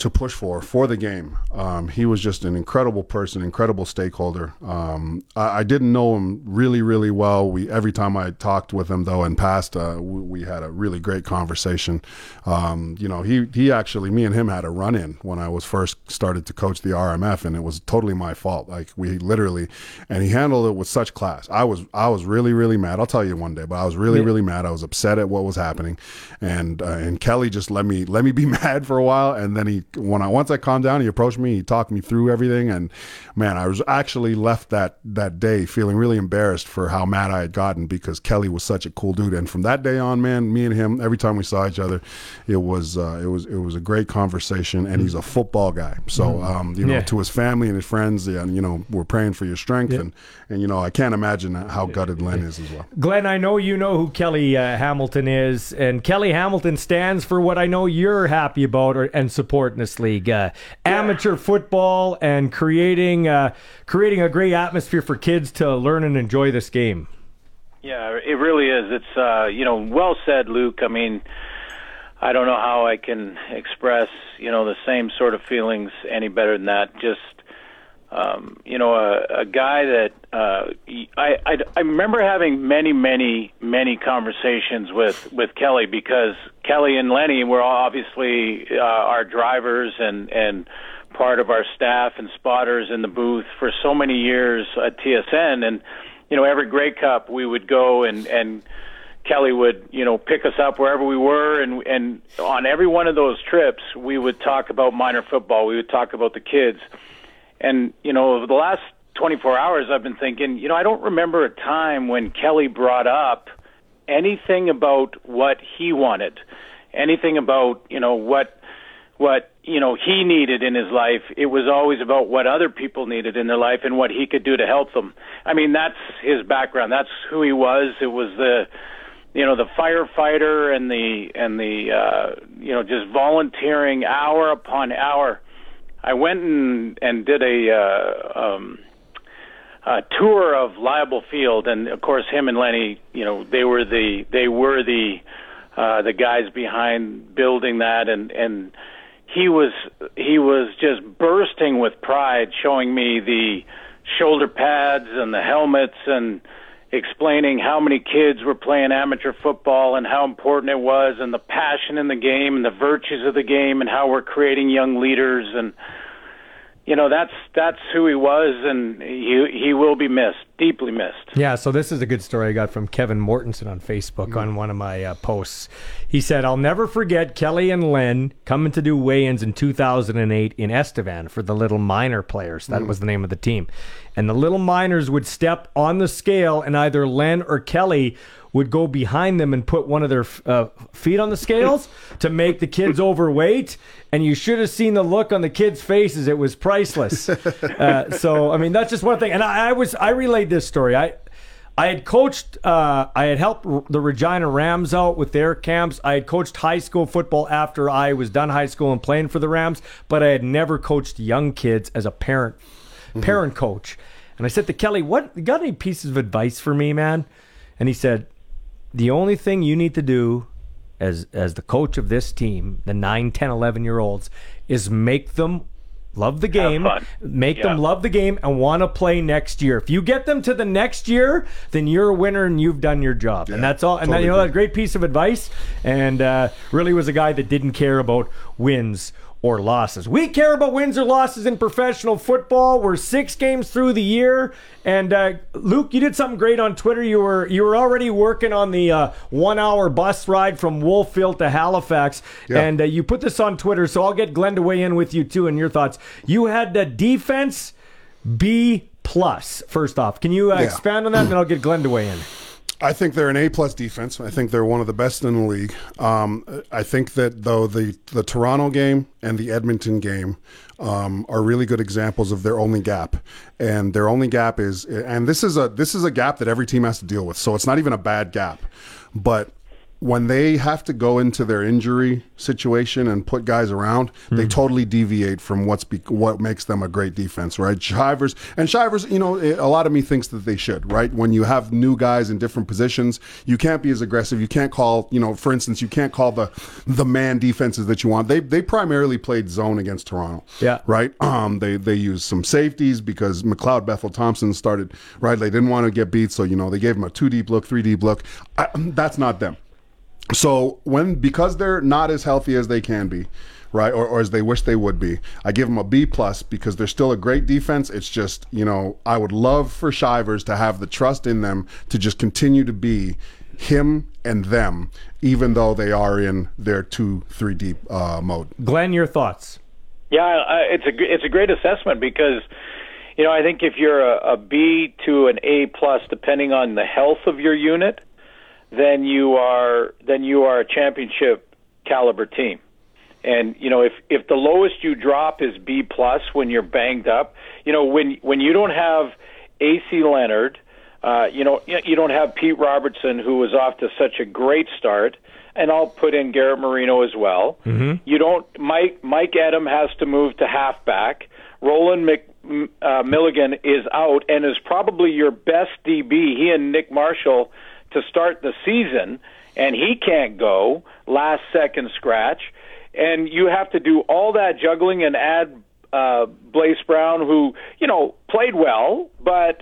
to push for for the game. Um, he was just an incredible person, incredible stakeholder. Um, I, I didn't know him really, really well. We every time I talked with him though in past, uh, we, we had a really great conversation. Um, you know, he he actually me and him had a run in when I was first started to coach the RMF, and it was totally my fault. Like we literally, and he handled it with such class. I was I was really really mad. I'll tell you one day, but I was really Yeah. really mad. I was upset at what was happening, and uh, and Kelly just let me let me be (laughs) mad for a while, and then he when I once I calmed down, he approached me, he talked me through everything, and man, I was actually left that that day feeling really embarrassed for how mad I had gotten because Kelly was such a cool dude, and from that day on, man, me and him every time we saw each other, it was uh, it was it was a great conversation, and he's a football guy, so um, you know Yeah. to his family and his friends, yeah, you know we're praying for your strength, Yeah. and and you know I can't imagine how gutted Len is as well. Glenn, I know you know who Kelly uh, Hamilton is, and Kelly Hamilton stands for what I know you're happy about or, and support this league: uh, amateur football and creating uh, creating a great atmosphere for kids to learn and enjoy this game. Yeah, it really is. It's uh, you know, well said, Luke. I mean, I don't know how I can express, you know, the same sort of feelings any better than that. Just um, you know, a, a guy that uh, I, I I remember having many, many, many conversations with with Kelly because Kelly and Lenny were obviously uh, our drivers and and part of our staff and spotters in the booth for so many years at TSN and you know every Grey Cup we would go and and Kelly would, you know, pick us up wherever we were, and and on every one of those trips, we would talk about minor football. We would talk about the kids, and you know, over the last 24 hours, I've been thinking, you know, I don't remember a time when Kelly brought up anything about what he wanted, anything about you know what what you know he needed in his life. It was always about what other people needed in their life and what he could do to help them. I mean, that's his background. That's who he was. It was the you know the firefighter and the and the uh, you know just volunteering hour upon hour. I went and and did a uh, um, a tour of Leibel Field, and of course him and Lenny, you know, they were the they were the uh, the guys behind building that, and and he was he was just bursting with pride, showing me the shoulder pads and the helmets and explaining how many kids were playing amateur football and how important it was and the passion in the game and the virtues of the game and how we're creating young leaders and you know that's that's who he was and he he will be missed deeply missed Yeah, so this is a good story I got from Kevin Mortensen on Facebook on one of my uh, posts. He said, I'll never forget Kelly and Len coming to do weigh ins in 2008 in Estevan for the little minor players. That Mm. was the name of the team. And the little Miners would step on the scale, and either Len or Kelly would go behind them and put one of their uh, feet on the scales to make the kids (laughs) overweight. And you should have seen the look on the kids' faces; it was priceless. (laughs) uh, so, I mean, that's just one thing. And I, I was I relayed this story. I I had coached, uh, I had helped the Regina Rams out with their camps. I had coached high school football after I was done high school and playing for the Rams, but I had never coached young kids as a parent, parent coach. And I said to Kelly, "What? You got any pieces of advice for me, man?" And he said, "The only thing you need to do as as the coach of this team, the 9, 10, 11 year olds, is make them love the game, make them love the game and want to play next year. If you get them to the next year, then you're a winner and you've done your job. and that's all. And that, you know, a great piece of advice. And uh, really was a guy that didn't care about wins or losses. We care about wins or losses in professional football. We're six games through the year, and uh, Luke, you did something great on Twitter. You were you were already working on the uh, one hour bus ride from Wolfville to Halifax, Yeah. and uh, you put this on Twitter. So I'll get Glenn to weigh in with you too and your thoughts. You had the defense B plus. First off, can you uh, Yeah. expand on that? And then I'll get Glenn to weigh in. I think they're an A plus defense. I think they're one of the best in the league. Um, I think that though the the Toronto game and the Edmonton game um, are really good examples of their only gap, and their only gap is and this is a this is a gap that every team has to deal with. So it's not even a bad gap, but when they have to go into their injury situation and put guys around, they totally deviate from what's be- what makes them a great defense, right? Shivers and Shivers, you know, a lot of me thinks that they should, right? When you have new guys in different positions, you can't be as aggressive. You can't call, you know, for instance, you can't call the the man defenses that you want. They they primarily played zone against Toronto, Yeah. right? (clears throat) Um, they they used some safeties because McLeod Bethel Thompson started right. They didn't want to get beat, so you know they gave him a two deep look, three deep look. I, that's not them. So when because they're not as healthy as they can be, right, or, or as they wish they would be, I give them a B plus because they're still a great defense. It's just you know I would love for Shivers to have the trust in them to just continue to be him and them, even though they are in their two three deep uh, mode. Glenn, your thoughts? Yeah, I, it's a it's a great assessment because you know I think if you're a, a B to an A plus, depending on the health of your unit, then you are then you are a championship caliber team. And you know if if the lowest you drop is B plus when you're banged up, you know when when you don't have AC Leonard, uh, you know you don't have Pete Robertson who was off to such a great start, and I'll put in Garrett Marino as well. Mm-hmm. You don't. Mike Mike Edem has to move to halfback. Roland Mc, uh, Milligan is out and is probably your best DB. He and Nick Marshall to start the season, and he can't go last second scratch. And you have to do all that juggling and add uh, Blaze Brown, who you know played well, but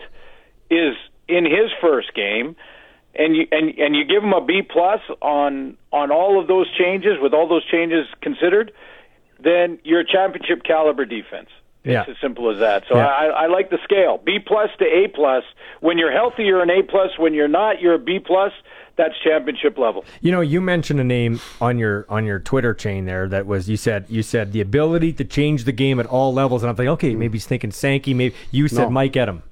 is in his first game and you and and you give him a B plus on on all of those changes with all those changes considered, then you're a championship caliber defense. Yeah. It's as simple as that. So Yeah. I, I like the scale B plus to A plus. When you're healthy, you're an A plus. When you're not, you're a B plus. That's championship level. You know, you mentioned a name on your on your Twitter chain there that was you said you said the ability to change the game at all levels, and I'm thinking, okay, maybe he's thinking Sankey. Maybe you said No. Mike Edem.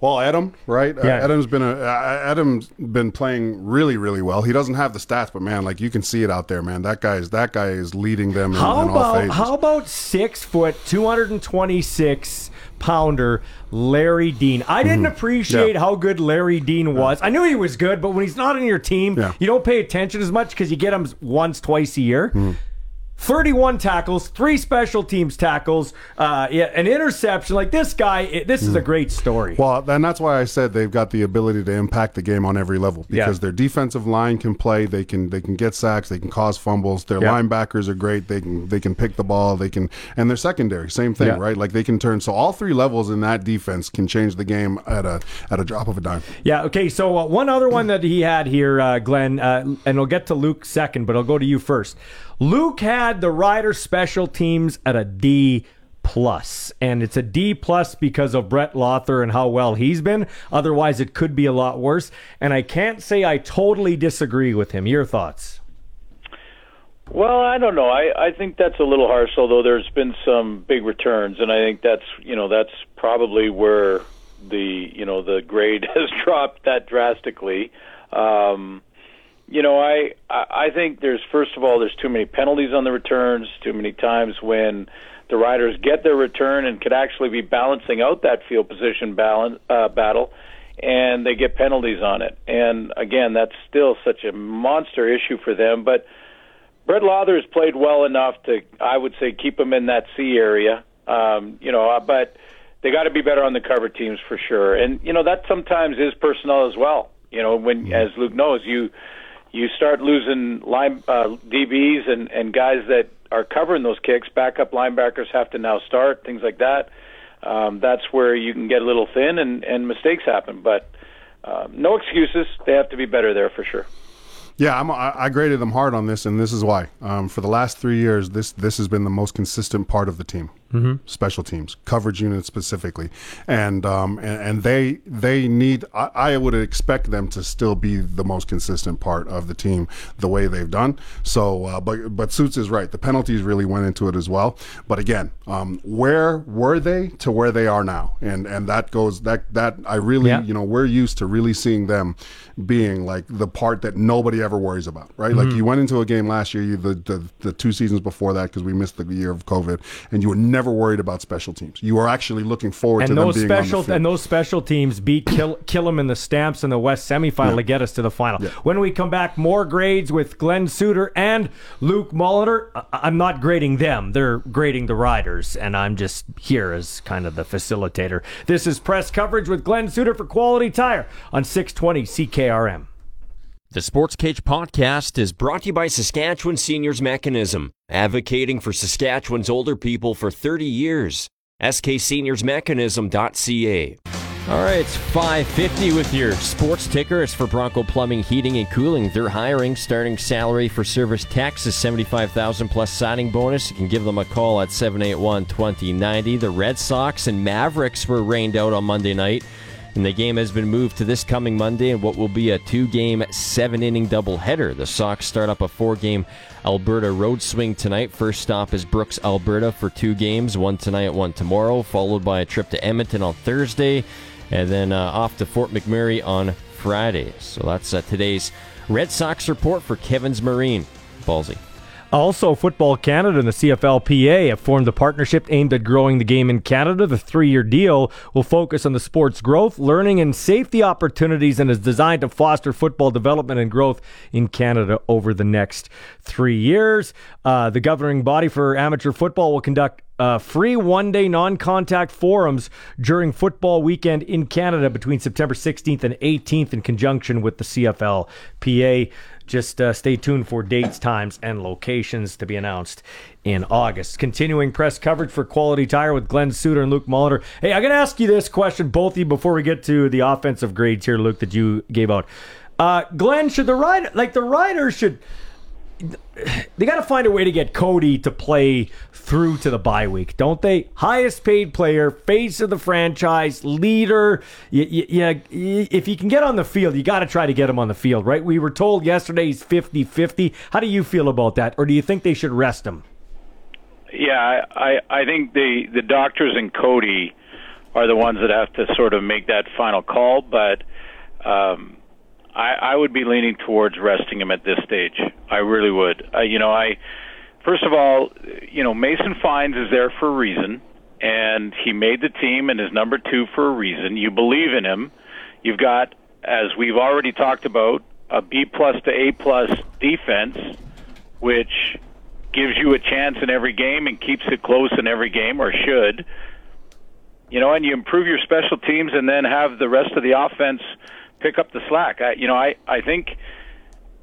Well, Edem, right? Yeah. Uh, Edem's been a uh, Edem's been playing really, really well. He doesn't have the stats, but man, like you can see it out there, man. That guy is that guy is leading them in, How in about how about six foot, two hundred and twenty six pounder Larry Dean? I didn't appreciate Mm-hmm. Yeah. how good Larry Dean was. I knew he was good, but when he's not on your team, Yeah. you don't pay attention as much because you get him once, twice a year. Mm-hmm. 31 tackles, three special teams tackles, uh, yeah, an interception. Like this guy, this is a great story. Well, and that's why I said they've got the ability to impact the game on every level because Yeah. their defensive line can play. They can they can get sacks. They can cause fumbles. Their Yeah. linebackers are great. They can they can pick the ball. They can and their secondary same thing, Yeah. right? Like they can turn. So all three levels in that defense can change the game at a at a drop of a dime. Yeah. Okay. So uh, one other one that he had here, uh, Glenn, uh, and we'll get to Luke second, but I'll go to you first. Luke had the rider special teams at a D plus, and it's a D plus because of Brett Lauther and how well he's been. Otherwise, it could be a lot worse. And I can't say I totally disagree with him. Your thoughts? Well, I don't know. I I think that's a little harsh, although there's been some big returns, and I think that's you know that's probably where the you know the grade (laughs) has dropped that drastically. Um, you know, I I think there's first of all there's too many penalties on the returns, too many times when the riders get their return and could actually be balancing out that field position balance uh, battle, and they get penalties on it. And again, that's still such a monster issue for them, but. Brett Lauther has played well enough to, I would say, keep him in that C area. Um, you know, uh, but they got to be better on the cover teams for sure. And you know that sometimes is personnel as well. You know, when as Luke knows, you you start losing line uh, DBs and and guys that are covering those kicks. Backup linebackers have to now start things like that. Um, that's where you can get a little thin and and mistakes happen. But uh, no excuses. They have to be better there for sure. Yeah, I'm, I, graded them hard on this, and this is why. Um, for the last three years, this this has been the most consistent part of the team. Mhm. Special teams, coverage units specifically, and um, and, and they they need. I, I would expect them to still be the most consistent part of the team, the way they've done. So, uh, but but Suits is right. The penalties really went into it as well. But again, um, where were they to where they are now? And and that goes that that I really Yeah. you know we're used to really seeing them being like the part that nobody ever worries about, right? Like Mhm. you went into a game last year, you the the, the two seasons before that because we missed the year of COVID, and you were never worried about special teams. You were actually looking forward to and them those being special on the field. and those special teams beat kill kill 'em in the stamps in the West semifinal to get us to the final. When we come back, more grades with Glenn Suitor and Luke Molitor. I- I'm not grading them; they're grading the riders, and I'm just here as kind of the facilitator. This is press coverage with Glenn Suitor for Quality Tire on 620 CKRM. The Sports Cage podcast is brought to you by Saskatchewan Seniors Mechanism, advocating for Saskatchewan's older people for 30 years. SKSeniorsMechanism.ca. All right, it's 550 with your sports ticker. It's for Bronco Plumbing, Heating, and Cooling. They're hiring. Starting salary for service techs is 75000 plus signing bonus. You can give them a call at 781-2090. The Red Sox and Mavericks were rained out on Monday night. And the game has been moved to this coming Monday in what will be a two game, seven inning doubleheader. The Sox start up a four game Alberta road swing tonight. First stop is Brooks, Alberta for two games, one tonight, one tomorrow, followed by a trip to Edmonton on Thursday, and then uh, off to Fort McMurray on Friday. So that's uh, today's Red Sox report for Kevin's Marine. Ballsy. Also, Football Canada and the CFLPA have formed a partnership aimed at growing the game in Canada. The three year deal will focus on the sport's growth, learning, and safety opportunities and is designed to foster football development and growth in Canada over the next three years. Uh, the governing body for amateur football will conduct uh, free one day non contact forums during football weekend in Canada between September 16th and 18th in conjunction with the CFLPA. Just uh, stay tuned for dates, times, and locations to be announced in August. Continuing press coverage for Quality Tire with Glenn Suitor and Luke Molitor. Hey, I'm going to ask you this question, both of you, before we get to the offensive grades here, Luke, that you gave out. Uh, Glenn, should the rider, like the riders should (sighs) they got to find a way to get Cody to play through to the bye week, don't they? Highest paid player, face of the franchise, leader. Yeah, if you can get on the field, you got to try to get him on the field, right? We were told yesterday he's 50 50. How do you feel about that? Or do you think they should rest him? Yeah, I I think the the doctors and Cody are the ones that have to sort of make that final call, but um, I I would be leaning towards resting him at this stage. I really would. Uh, you know, I first of all, you know, Mason Fines is there for a reason, and he made the team and is number two for a reason. You believe in him. You've got, as we've already talked about, a B plus to A plus defense, which gives you a chance in every game and keeps it close in every game, or should. You know, and you improve your special teams, and then have the rest of the offense pick up the slack. I, you know, I I think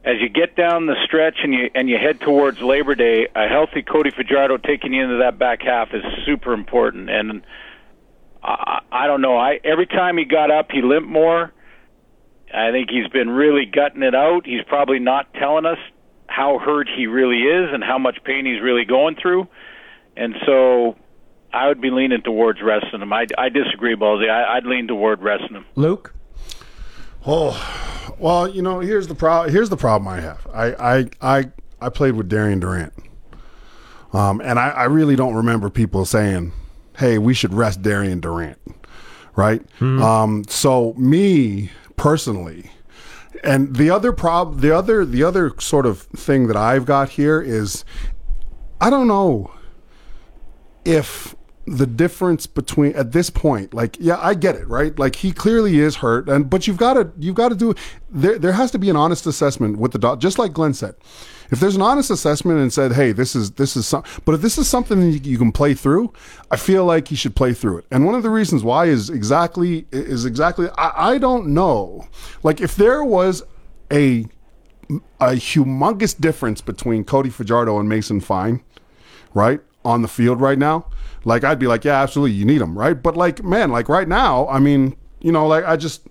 as you get down the stretch and you and you head towards Labor Day, a healthy Cody Fajardo taking you into that back half is super important. And I, I don't know. I every time he got up, he limped more. I think he's been really gutting it out. He's probably not telling us how hurt he really is and how much pain he's really going through. And so I would be leaning towards resting him. I, I disagree, Ballsy. I, I'd lean toward resting him. Luke? Oh, well, you know, here's the problem. Here's the problem I have. I I I, I played with Darian Durant, um, and I, I really don't remember people saying, "Hey, we should rest Darian Durant," right? Um, so me personally, and the other prob, the other the other sort of thing that I've got here is, I don't know if the difference between at this point like yeah i get it right? Like he clearly is hurt and but you've got to you've got to do there there has to be an honest assessment with the doc just like glenn said. If there's an honest assessment and said hey this is this is some but if this is something you, you can play through i feel like he should play through it. And one of the reasons why is exactly is exactly i, I don't know. Like if there was a a humongous difference between cody fajardo and mason fine right on the field right now like i'd be like yeah absolutely you need him right but like man like right now i mean you know like i just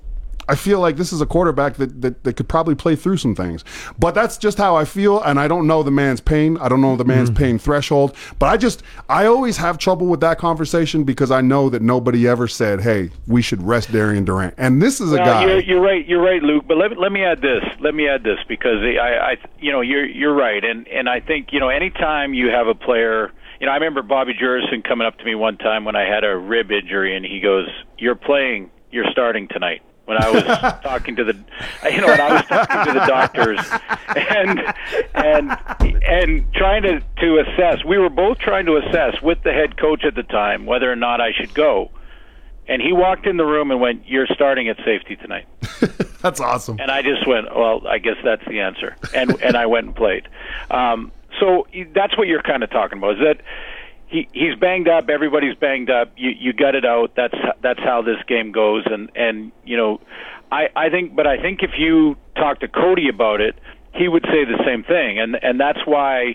i feel like this is a quarterback that, that, that could probably play through some things but that's just how i feel and i don't know the man's pain i don't know the man's mm. pain threshold but i just i always have trouble with that conversation because i know that nobody ever said hey we should rest darian durant and this is a Well, guy You're, you're right. You're right, Luke. But let, let me add this. Let me add this because I, I, you know, you're you're right, and and I think you know, anytime you have a player, you know, I remember Bobby Jurasin coming up to me one time when I had a rib injury, and he goes, "You're playing. You're starting tonight." When I was (laughs) talking to the, you know, when I was talking to the doctors, and and and trying to to assess, we were both trying to assess with the head coach at the time whether or not I should go. And he walked in the room and went, "You're starting at safety tonight." (laughs) that's awesome And I just went, "Well, I guess that's the answer." And and I went and played. Um, so that's what you're kind of talking about. Is that he he's banged up. Everybody's banged up. You you gut it out. That's that's how this game goes. And and you know, I I think, but I think if you talk to Cody about it, he would say the same thing. And and that's why.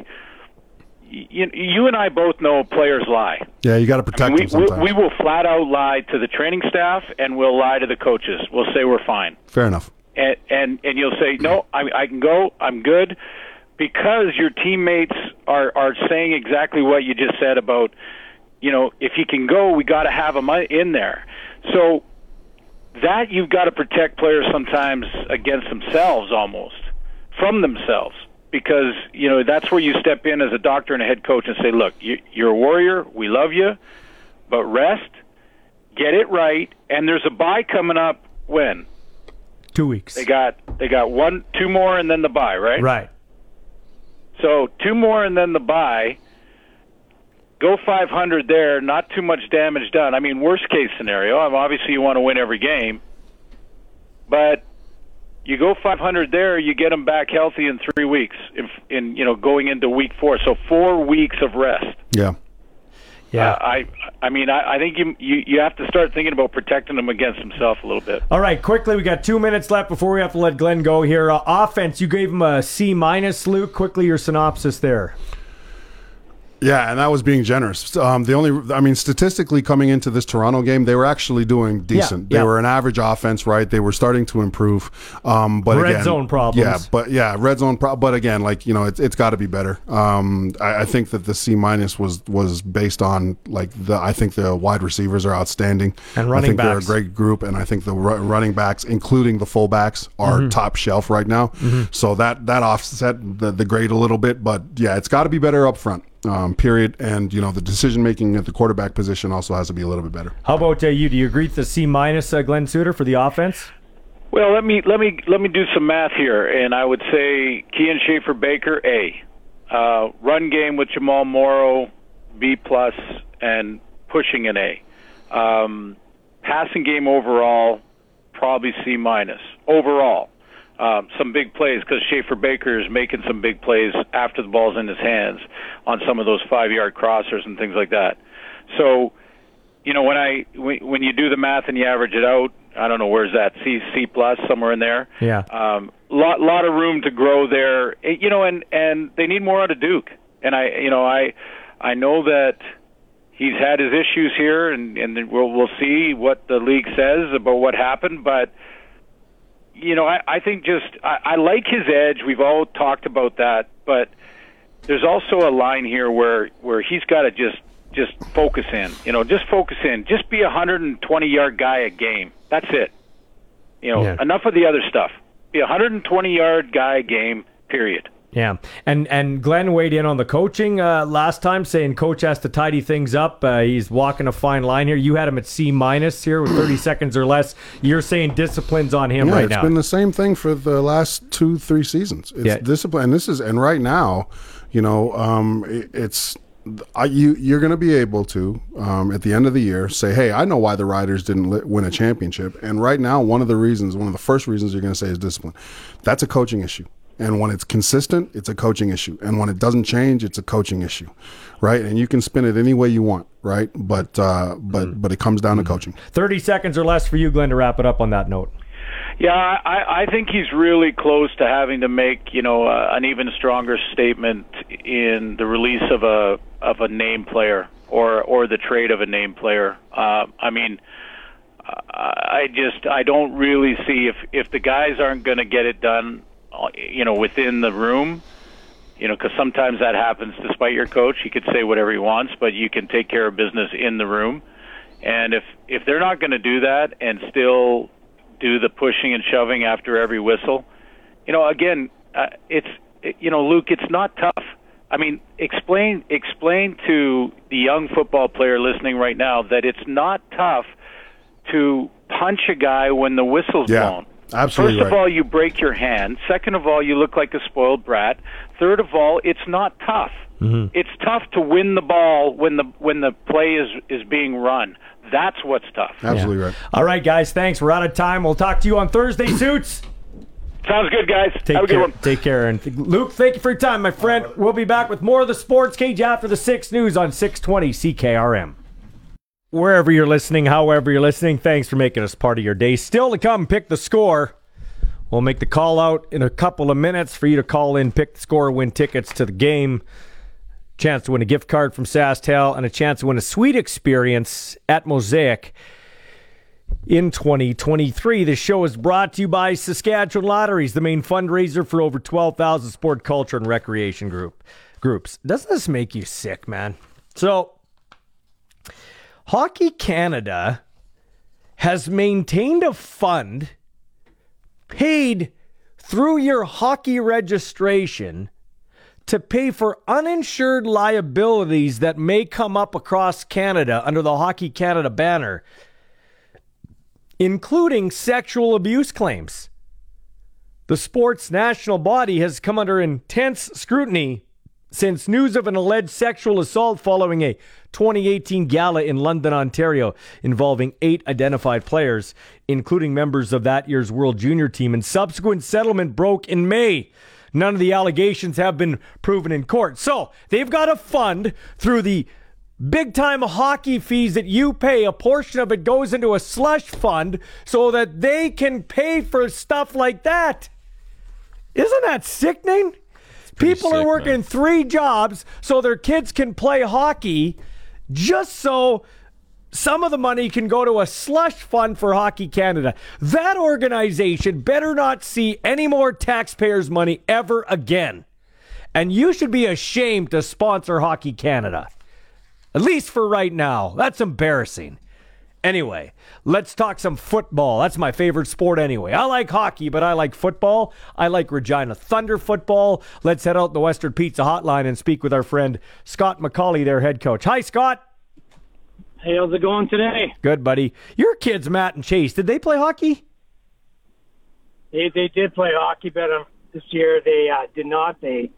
You, you and I both know players lie. yeah you got to protect we, him sometimes we, we will flat out lie to the training staff and we'll lie to the coaches. We'll say we're fine. fair enough And and, and you'll say, "No, I I can go. I'm good." Because your teammates are are saying exactly what you just said about, you know, if he can go, we got to have him in there. So that you've got to protect players sometimes against themselves almost from themselves because you know that's where you step in as a doctor and a head coach and say look you, you're a warrior we love you but rest get it right and there's a bye coming up when Two weeks. they got they got one two more and then the bye right Right. So two more and then the bye go 500 there not too much damage done i mean worst case scenario obviously you want to win every game but you go 500 there, you get them back healthy in three weeks. In, in you know going into week four, so four weeks of rest. yeah Yeah. Uh, I I mean I, I think you, you you have to start thinking about protecting him against himself a little bit. All right, quickly, we got two minutes left before we have to let Glenn go here. Uh, offense, you gave him a C minus, Luke. Quickly, your synopsis there. Yeah, and that was being generous. Um, the only, I mean, statistically, coming into this Toronto game, they were actually doing decent. yeah. They were an average offense, right? They were starting to improve. Um, but Red again, zone problems. Yeah, but yeah, red zone. Pro- but again, like you know, it's it's got to be better. Um, I, I think that the C minus was was based on like the. I think the wide receivers are outstanding, And running I think backs. they're a great group, and I think the ru- running backs, including the fullbacks, are Mhm. top shelf right now. Mhm. So that that offset the, the grade a little bit, but yeah, it's got to be better up front. Um, period. And you know the decision making at the quarterback position also has to be a little bit better. How about uh, you? Do you agree with the C minus, uh, Glenn Suitor, for the offense? Well, let me let me let me do some math here, and I would say Kian Schaffer Baker A, uh, run game with Jamal Morrow B plus, and pushing an A. Um, passing game overall probably C minus overall. Um, some big plays because Schaffer Baker is making some big plays after the ball's in his hands on some of those five yard crossers and things like that. So, you know, when I when, when you do the math and you average it out, I don't know where's that C C plus somewhere in there. Yeah. Um, lot lot of room to grow there. Eh, You know, and and they need more out of Duke. And I, you know, I I know that he's had his issues here, and and we'll we'll see what the league says about what happened, but you know, I, I think just I, I like his edge. We've all talked about that, but there's also a line here where where he's got to just just focus in. You know, just focus in. Just be a 120 yard guy a game. That's it. You know, Yeah. enough of the other stuff. Be a 120 yard guy a game. Period. Yeah, and and Glenn weighed in on the coaching uh, last time, saying coach has to tidy things up. Uh, he's walking a fine line here. You had him at C minus here with 30 (clears throat) seconds or less. You're saying discipline's on him yeah, right it's now. It's been the same thing for the last two, three seasons. It's Yeah. discipline. And this is, and right now, you know, um, it, it's. I, you you're going to be able to um, at the end of the year say, hey, I know why the Riders didn't li- win a championship, and right now one of the reasons, one of the first reasons you're going to say is discipline. That's a coaching issue, and when it's consistent, it's a coaching issue, and when it doesn't change, it's a coaching issue, right? And you can spin it any way you want, right? But uh, but but it comes down to coaching. 30 seconds or less for you, Glenn, to wrap it up on that note. Yeah, I, I think he's really close to having to make you know uh, an even stronger statement in the release of a of a name player or or the trade of a name player. Uh, I mean, I just I don't really see if if the guys aren't going to get it done, you know, within the room. You know, because sometimes that happens despite your coach. He could say whatever he wants, but you can take care of business in the room. And if if they're not going to do that and still do the pushing and shoving after every whistle, you know, again, uh, it's you know, Luke, it's not tough. I mean, explain explain to the young football player listening right now that it's not tough to punch a guy when the whistle's Yeah, blown. Absolutely First of all, you break your hand. Second of all, you look like a spoiled brat. Third of all, it's not tough. Mm-hmm. It's tough to win the ball when the when the play is is being run. That's what's tough. Absolutely right. All right, guys, thanks. We're out of time. We'll talk to you on Thursday, (clears throat) Suits. Sounds good, guys. Take Have a good care. one. Take care. And Luke, thank you for your time, my friend. We'll be back with more of the Sports Cage after the 6 news on 620 CKRM. Wherever you're listening, however you're listening, thanks for making us part of your day. Still to come, pick the score. We'll make the call out in a couple of minutes for you to call in, pick the score, win tickets to the game. Chance to win a gift card from SaskTel and a chance to win a sweet experience at Mosaic in 2023. The show is brought to you by Saskatchewan Lotteries, the main fundraiser for over 12,000 sport, culture, and recreation group groups. Doesn't this make you sick, man? So, Hockey Canada has maintained a fund paid through your hockey registration to pay for uninsured liabilities that may come up across Canada under the Hockey Canada banner including sexual abuse claims. The sport's national body has come under intense scrutiny since news of an alleged sexual assault following a 2018 gala in London, Ontario, involving eight identified players, including members of that year's World Junior team, and subsequent settlement broke in May. None of the allegations have been proven in court. So they've got a fund through the big time hockey fees that you pay, a portion of it goes into a slush fund so that they can pay for stuff like that. Isn't that sickening? People are working man. three jobs so their kids can play hockey just so some of the money can go to a slush fund for Hockey Canada. That organization better not see any more taxpayers' money ever again. And you should be ashamed to sponsor Hockey Canada. At least for right now. That's embarrassing. Anyway, let's talk some football. That's my favorite sport anyway. I like hockey, but I like football. I like Regina Thunder football. Let's head out the Western Pizza Hotline and speak with our friend Scott McCauley, their head coach. Hi, Scott. Hey, how's it going today? Good, buddy. Your kids, Matt and Chase, did they play hockey? They they did play hockey, but um, this year they uh, did not. They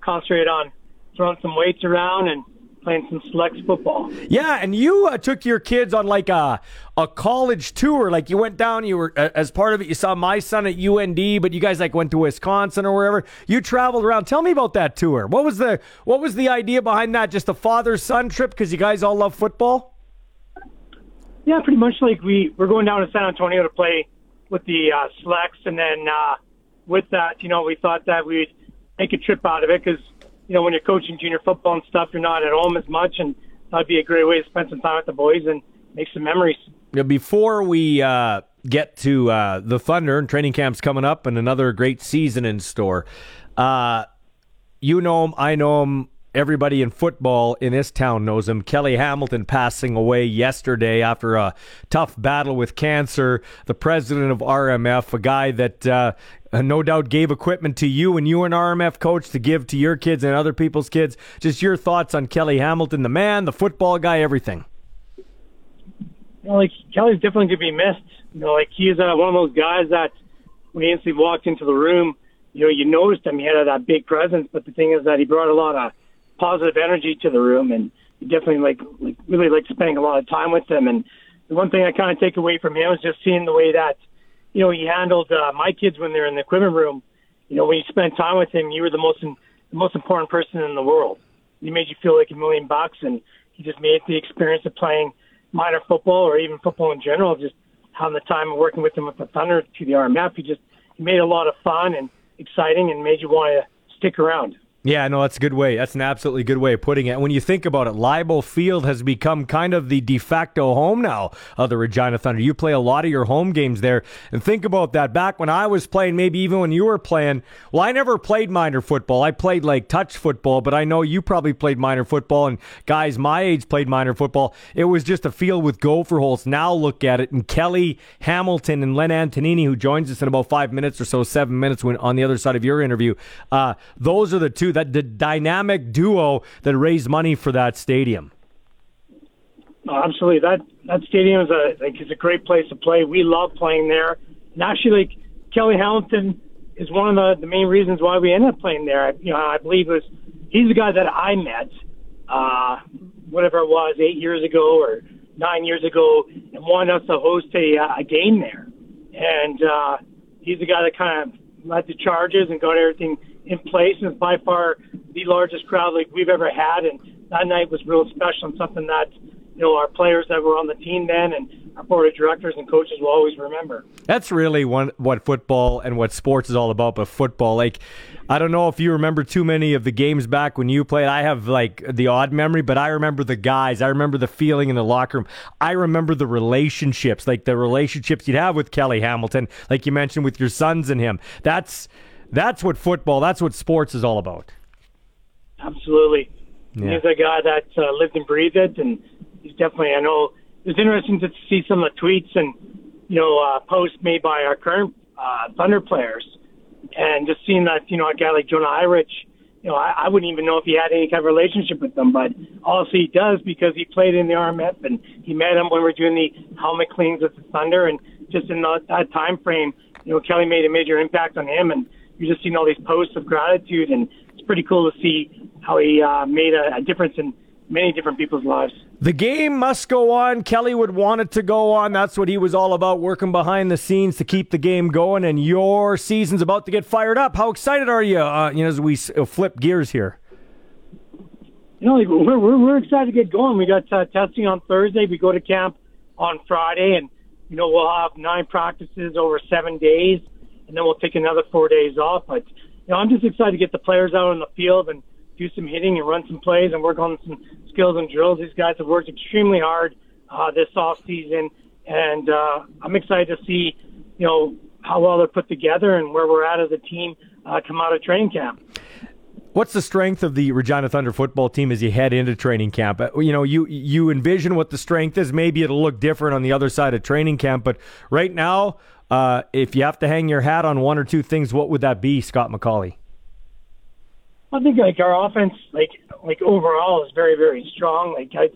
concentrated on throwing some weights around and playing some select football. Yeah, and you uh, took your kids on like a a college tour. Like you went down, you were uh, as part of it. You saw my son at UND, but you guys like went to Wisconsin or wherever. You traveled around. Tell me about that tour. What was the what was the idea behind that? Just a father son trip because you guys all love football. Yeah, pretty much like we we're going down to San Antonio to play with the uh, selects, and then uh, with that, you know, we thought that we'd make a trip out of it because you know when you're coaching junior football and stuff, you're not at home as much, and that'd be a great way to spend some time with the boys and make some memories. Now, before we uh, get to uh, the Thunder and training camps coming up and another great season in store, uh, you know him, I know him. Everybody in football in this town knows him. Kelly Hamilton passing away yesterday after a tough battle with cancer. The president of RMF, a guy that uh, no doubt gave equipment to you and you an RMF coach to give to your kids and other people's kids. Just your thoughts on Kelly Hamilton, the man, the football guy, everything. You know, like Kelly's definitely gonna be missed. You know, like he is uh, one of those guys that when he instantly walked into the room, you know, you noticed him. He had that big presence, but the thing is that he brought a lot of positive energy to the room, and definitely like, like really like spending a lot of time with him. And the one thing I kind of take away from him is just seeing the way that you know he handled uh, my kids when they're in the equipment room. You know, when you spend time with him, you were the most the most important person in the world. He made you feel like a million bucks, and he just made the experience of playing minor football or even football in general, just having the time of working with him with the Thunder to the RMF. He just he made a lot of fun and exciting, and made you want to stick around. Yeah, no, that's a good way. That's an absolutely good way of putting it. When you think about it, Leibel Field has become kind of the de facto home now of the Regina Thunder. You play a lot of your home games there. And think about that. Back when I was playing, maybe even when you were playing, well, I never played minor football. I played like touch football, but I know you probably played minor football, and guys my age played minor football. It was just a field with gopher holes. Now look at it. And Kelly Hamilton and Len Antonini, who joins us in about five minutes or so, seven minutes when on the other side of your interview, uh, those are the two that the dynamic duo that raised money for that stadium. Absolutely. That that stadium is a like is a great place to play. We love playing there. And actually, like Kelly Hamilton is one of the, the main reasons why we ended up playing there. You know, I believe it was he's the guy that I met, uh, whatever it was, eight years ago or nine years ago, and wanted us to host a, uh, a game there. And uh, he's the guy that kind of led the charges and got everything in place, and by far the largest crowd like we've ever had. And that night was real special and something that you know our players that were on the team then and our board of directors and coaches will always remember. That's really one what football and what sports is all about. But football, like I don't know if you remember too many of the games back when you played. I have like the odd memory, but I remember the guys. I remember the feeling in the locker room. I remember the relationships, like the relationships you'd have with Kelly Hamilton, like you mentioned with your sons and him. That's that's what football, that's what sports is all about. Absolutely. Yeah. He's a guy that uh, lived and breathed it, and he's definitely. I know it was interesting to see some of the tweets and you know uh, posts made by our current uh, Thunder players, and just seeing that you know a guy like Jonah Irich, you know I, I wouldn't even know if he had any kind of relationship with them, but obviously he does because he played in the RMF and he met him when we were doing the helmet cleans with the Thunder, and just in that, that time frame, you know Kelly made a major impact on him, and you're just seeing all these posts of gratitude, and it's pretty cool to see how he uh, made a, a difference in many different people's lives. The game must go on. Kelly would want it to go on. That's what he was all about, working behind the scenes to keep the game going. And your season's about to get fired up. How excited are you? Uh, you know, as we uh, flip gears here. You know, like, we're, we're we're excited to get going. We got uh, testing on Thursday. We go to camp on Friday, and you know we'll have nine practices over seven days, and then we'll take another four days off. But you know, I'm just excited to get the players out on the field and do some hitting and run some plays and work on some skills and drills. These guys have worked extremely hard uh, this off season, and uh, I'm excited to see, you know, how well they're put together and where we're at as a team uh, come out of training camp. What's the strength of the Regina Thunder football team as you head into training camp? Uh, You know, you you envision what the strength is. Maybe it'll look different on the other side of training camp, but right now, uh, if you have to hang your hat on one or two things, what would that be, Scott McCauley? I think like our offense, like like overall, is very very strong. Like I,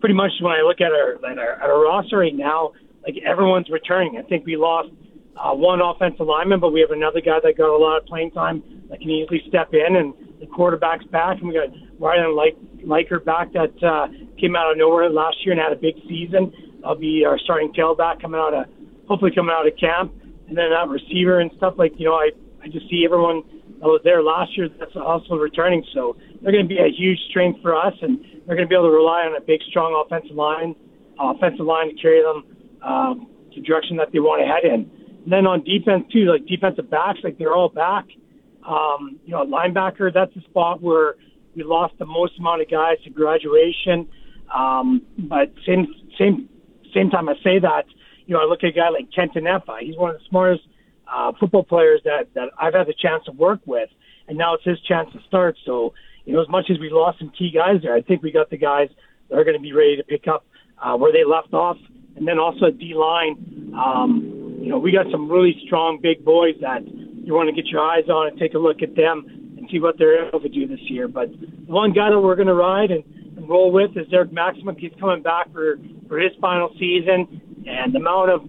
pretty much when I look at our at our, at our roster right now, like everyone's returning. I think we lost uh, one offensive lineman, but we have another guy that got a lot of playing time that can easily step in, and the quarterback's back, and we got Ryan like Liker back that uh, came out of nowhere last year and had a big season. I'll be our starting tailback coming out of hopefully coming out of camp, and then that receiver and stuff like you know I I just see everyone that was there last year that's also returning. So they're going to be a huge strength for us, and they're going to be able to rely on a big, strong offensive line, offensive line to carry them um, the direction that they want to head in. And then on defense too, like defensive backs, like they're all back. Um, you know, linebacker, that's a spot where we lost the most amount of guys to graduation. Um, but same same same time I say that, you know, I look at a guy like Kenton Effa. He's one of the smartest uh, football players that that I've had the chance to work with, and now it's his chance to start. So, you know, as much as we lost some key guys there, I think we got the guys that are going to be ready to pick up uh, where they left off, and then also D line. Um, you know, we got some really strong big boys that you want to get your eyes on and take a look at them and see what they're able to do this year. But one guy that we're going to ride and, and roll with is Derek Maximum. He's coming back for for his final season, and the amount of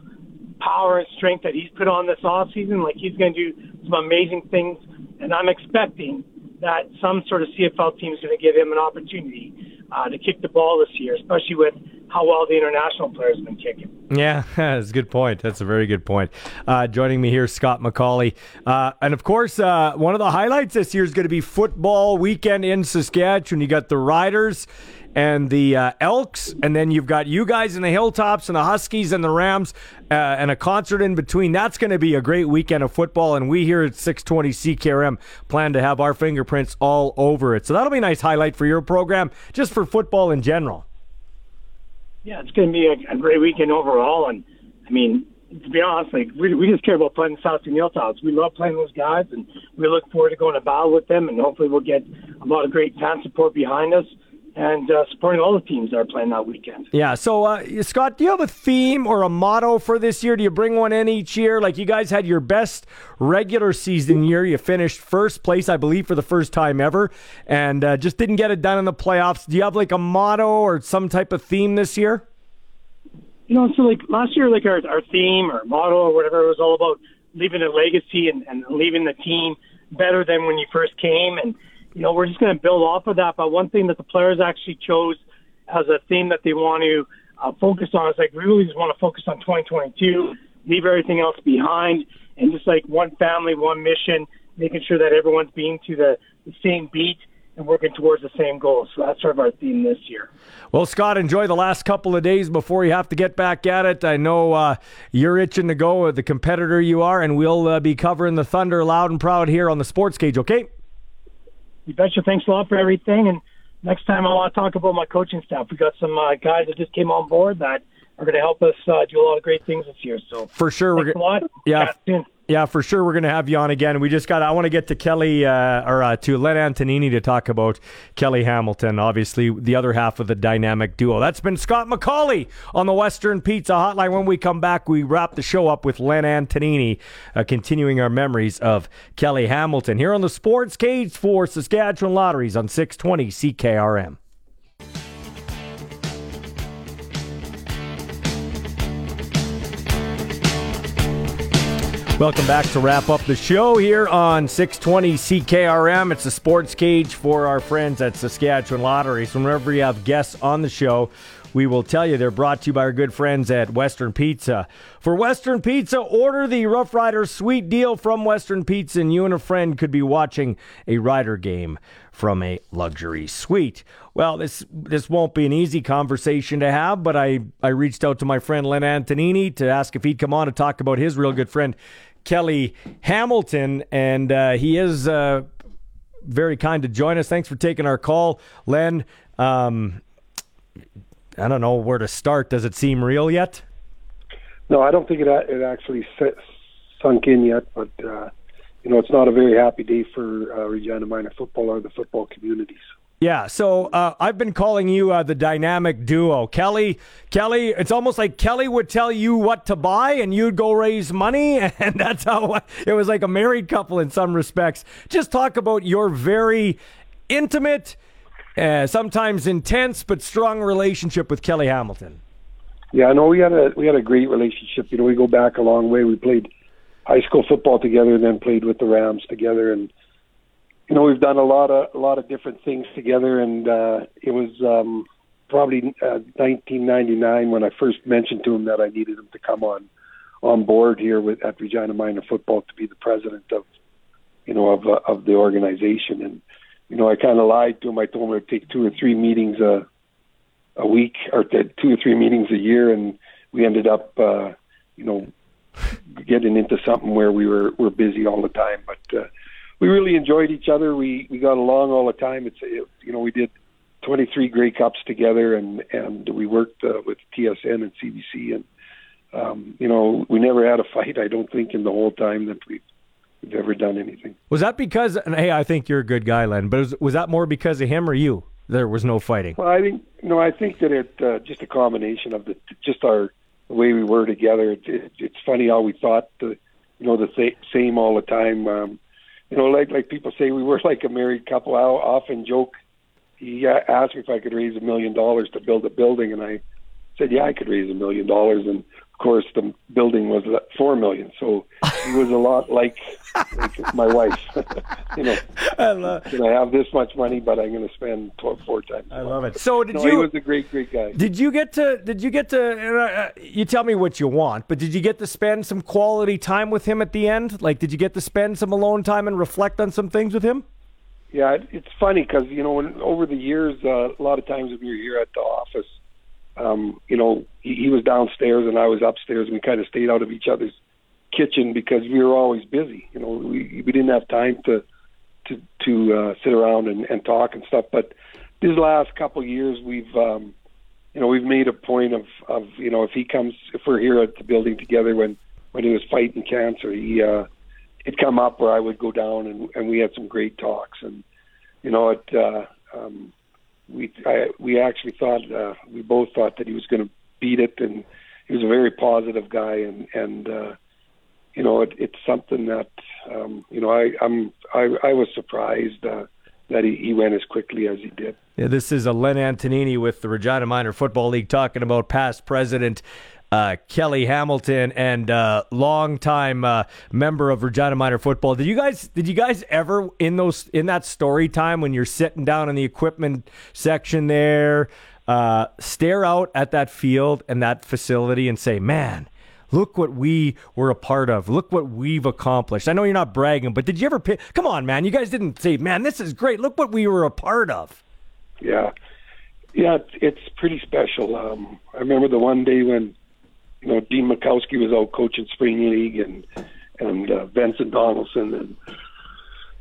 power and strength that he's put on this off season, like he's going to do some amazing things. And I'm expecting that some sort of CFL team is going to give him an opportunity uh, to kick the ball this year, especially with how well the international players have been kicking. Yeah, (laughs) that's a good point. That's a very good point. Uh, joining me here, Scott McAuley. Uh, and of course, uh, one of the highlights this year is going to be football weekend in Saskatchewan. You got the Riders and the uh, Elks, and then you've got you guys in the Hilltops and the Huskies and the Rams, uh, and a concert in between. That's going to be a great weekend of football, and we here at 620 CKRM plan to have our fingerprints all over it. So that'll be a nice highlight for your program, just for football in general. Yeah, it's going to be a, a great weekend overall, and I mean, to be honest, like we, we just care about playing South and Hilltops. We love playing those guys, and we look forward to going to battle with them, and hopefully we'll get a lot of great fan support behind us and uh, supporting all the teams that are playing that weekend. Yeah. So, uh, Scott, do you have a theme or a motto for this year? Do you bring one in each year? Like you guys had your best regular season year. You finished first place, I believe, for the first time ever, and uh, just didn't get it done in the playoffs. Do you have like a motto or some type of theme this year? You know, so like last year, like our our theme or motto or whatever it was all about leaving a legacy and, and leaving the team better than when you first came and you know, we're just going to build off of that. But one thing that the players actually chose as a theme that they want to uh, focus on is like we really just want to focus on 2022, leave everything else behind, and just like one family, one mission, making sure that everyone's being to the, the same beat and working towards the same goal. So that's sort of our theme this year. Well, Scott, enjoy the last couple of days before you have to get back at it. I know uh, you're itching to go, the competitor you are, and we'll uh, be covering the Thunder loud and proud here on the Sports Cage, okay? You betcha. Thanks a lot for everything. And next time I want to talk about my coaching staff. We got some uh, guys that just came on board that are going to help us uh, do a lot of great things this year. So for sure, we're going. Yeah. Yeah, for sure. We're going to have you on again. We just got. I want to get to Kelly uh, or uh, to Len Antonini to talk about Kelly Hamilton, obviously the other half of the dynamic duo. That's been Scott McAuley on the Western Pizza Hotline. When we come back, we wrap the show up with Len Antonini, uh, continuing our memories of Kelly Hamilton here on the Sports Cage for Saskatchewan Lotteries on 620 CKRM. Welcome back to wrap up the show here on 620 CKRM. It's a sports cage for our friends at Saskatchewan Lottery. So whenever you have guests on the show, we will tell you they're brought to you by our good friends at Western Pizza. For Western Pizza, order the Rough Rider Sweet Deal from Western Pizza, and you and a friend could be watching a Rider game from a luxury suite. Well, this this won't be an easy conversation to have, but I, I reached out to my friend Len Antonini to ask if he'd come on to talk about his real good friend Kelly Hamilton, and uh, he is uh, very kind to join us. Thanks for taking our call, Len. Um, I don't know where to start. Does it seem real yet? No, I don't think it it actually sunk in yet, but uh, you know, it's not a very happy day for uh, Regina Minor football or the football communities. Yeah, so uh, I've been calling you uh, the dynamic duo, Kelly. Kelly, it's almost like Kelly would tell you what to buy, and you'd go raise money, (laughs) and that's how it was like a married couple in some respects. Just talk about your very intimate, uh, sometimes intense but strong relationship with Kelly Hamilton. Yeah, I know we had a we had a great relationship. You know, we go back a long way. We played high school football together, and then played with the Rams together, and you know, we've done a lot of a lot of different things together, and uh, it was um, probably uh, 1999 when I first mentioned to him that I needed him to come on on board here with at Regina Minor Football to be the president of, you know, of uh, of the organization, and you know, I kind of lied to him. I told him it'd take two or three meetings a a week, or two or three meetings a year, and we ended up, uh, you know, getting into something where we were we're busy all the time, but. Uh, we really enjoyed each other. We we got along all the time. It's it, you know we did 23 Grey Cups together, and and we worked uh, with TSN and CBC, and um, you know we never had a fight. I don't think in the whole time that we've we've ever done anything. Was that because? And hey, I think you're a good guy, Len. But was, was that more because of him or you? There was no fighting. Well, I think no. I think that it uh, just a combination of the just our the way we were together. It, it, it's funny how we thought the you know the th- same all the time. Um, you know, like like people say, we were (laughs) like a married couple. I often joke. He uh, asked me if I could raise a million dollars to build a building, and I said, "Yeah, I could raise a million dollars." And course, the building was four million, so he was a lot like, like my wife. (laughs) you know, I love, can I have this much money, but I'm going to spend 12, four times. I love it. So did no, you? He was a great, great guy. Did you get to? Did you get to? Uh, you tell me what you want, but did you get to spend some quality time with him at the end? Like, did you get to spend some alone time and reflect on some things with him? Yeah, it, it's funny because you know, when, over the years, uh, a lot of times when you're here at the office, um, you know, he, he was downstairs and I was upstairs, and we kind of stayed out of each other's kitchen because we were always busy. You know, we we didn't have time to to to uh, sit around and, and talk and stuff. But these last couple of years, we've um, you know we've made a point of of you know if he comes if we're here at the building together when when he was fighting cancer, he uh, it'd come up where I would go down and and we had some great talks and you know it. Uh, um, we I, we actually thought uh, we both thought that he was going to beat it, and he was a very positive guy, and and uh, you know it, it's something that um, you know I I'm I, I was surprised uh, that he, he went as quickly as he did. Yeah, this is a Len Antonini with the Regina Minor Football League talking about past president uh, Kelly Hamilton and uh, longtime uh, member of Regina Minor Football. Did you guys did you guys ever in those in that story time when you're sitting down in the equipment section there, uh, stare out at that field and that facility and say, "Man." Look what we were a part of. Look what we've accomplished. I know you're not bragging, but did you ever? Come on, man. You guys didn't say, "Man, this is great. Look what we were a part of." Yeah, yeah, it's, it's pretty special. Um, I remember the one day when you know, Dean Mikowski was out coaching spring league, and and uh, Vincent Donaldson, and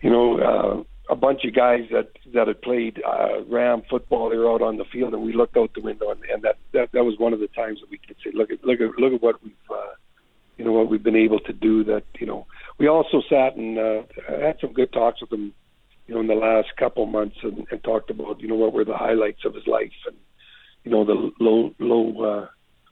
you know, uh, a bunch of guys that that had played uh, Ram football. They were out on the field, and we looked out the window, and, and that, that that was one of the times that we could say, look at look at look at what we've uh, you know what we've been able to do. That you know, we also sat and uh, had some good talks with him, you know, in the last couple months, and, and talked about you know what were the highlights of his life, and you know the low low. Uh,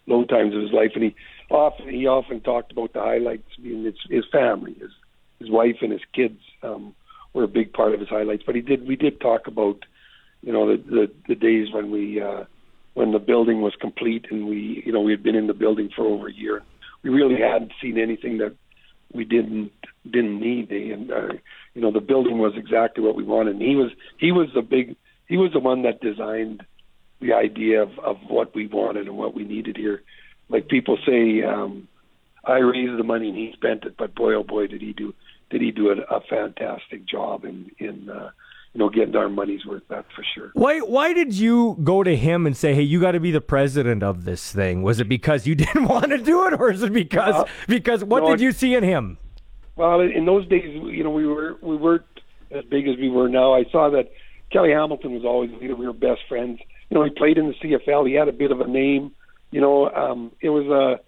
low times of his life, and he often he often talked about the highlights being his, his family, his his wife and his kids um, were a big part of his highlights. But he did we did talk about you know the the, the days when we uh, when the building was complete and we you know we had been in the building for over a year. We really hadn't seen anything that we didn't didn't need, and uh, you know the building was exactly what we wanted. And he was he was the big he was the one that designed the idea of, of what we wanted and what we needed here. Like people say, um, I raised the money and he spent it, but boy, oh boy, did he do did he do a, a fantastic job in in uh, you know getting our money's worth. That's for sure. Why why did you go to him and say, hey, you got to be the president of this thing? Was it because you (laughs) didn't want to do it, or is it because uh, because what no, did you see in him? Well, in those days, you know, we were we weren't as big as we were now. I saw that Kelly Hamilton was always leader. We were best friends you know, he played in the CFL. He had a bit of a name. You know, um, it was a,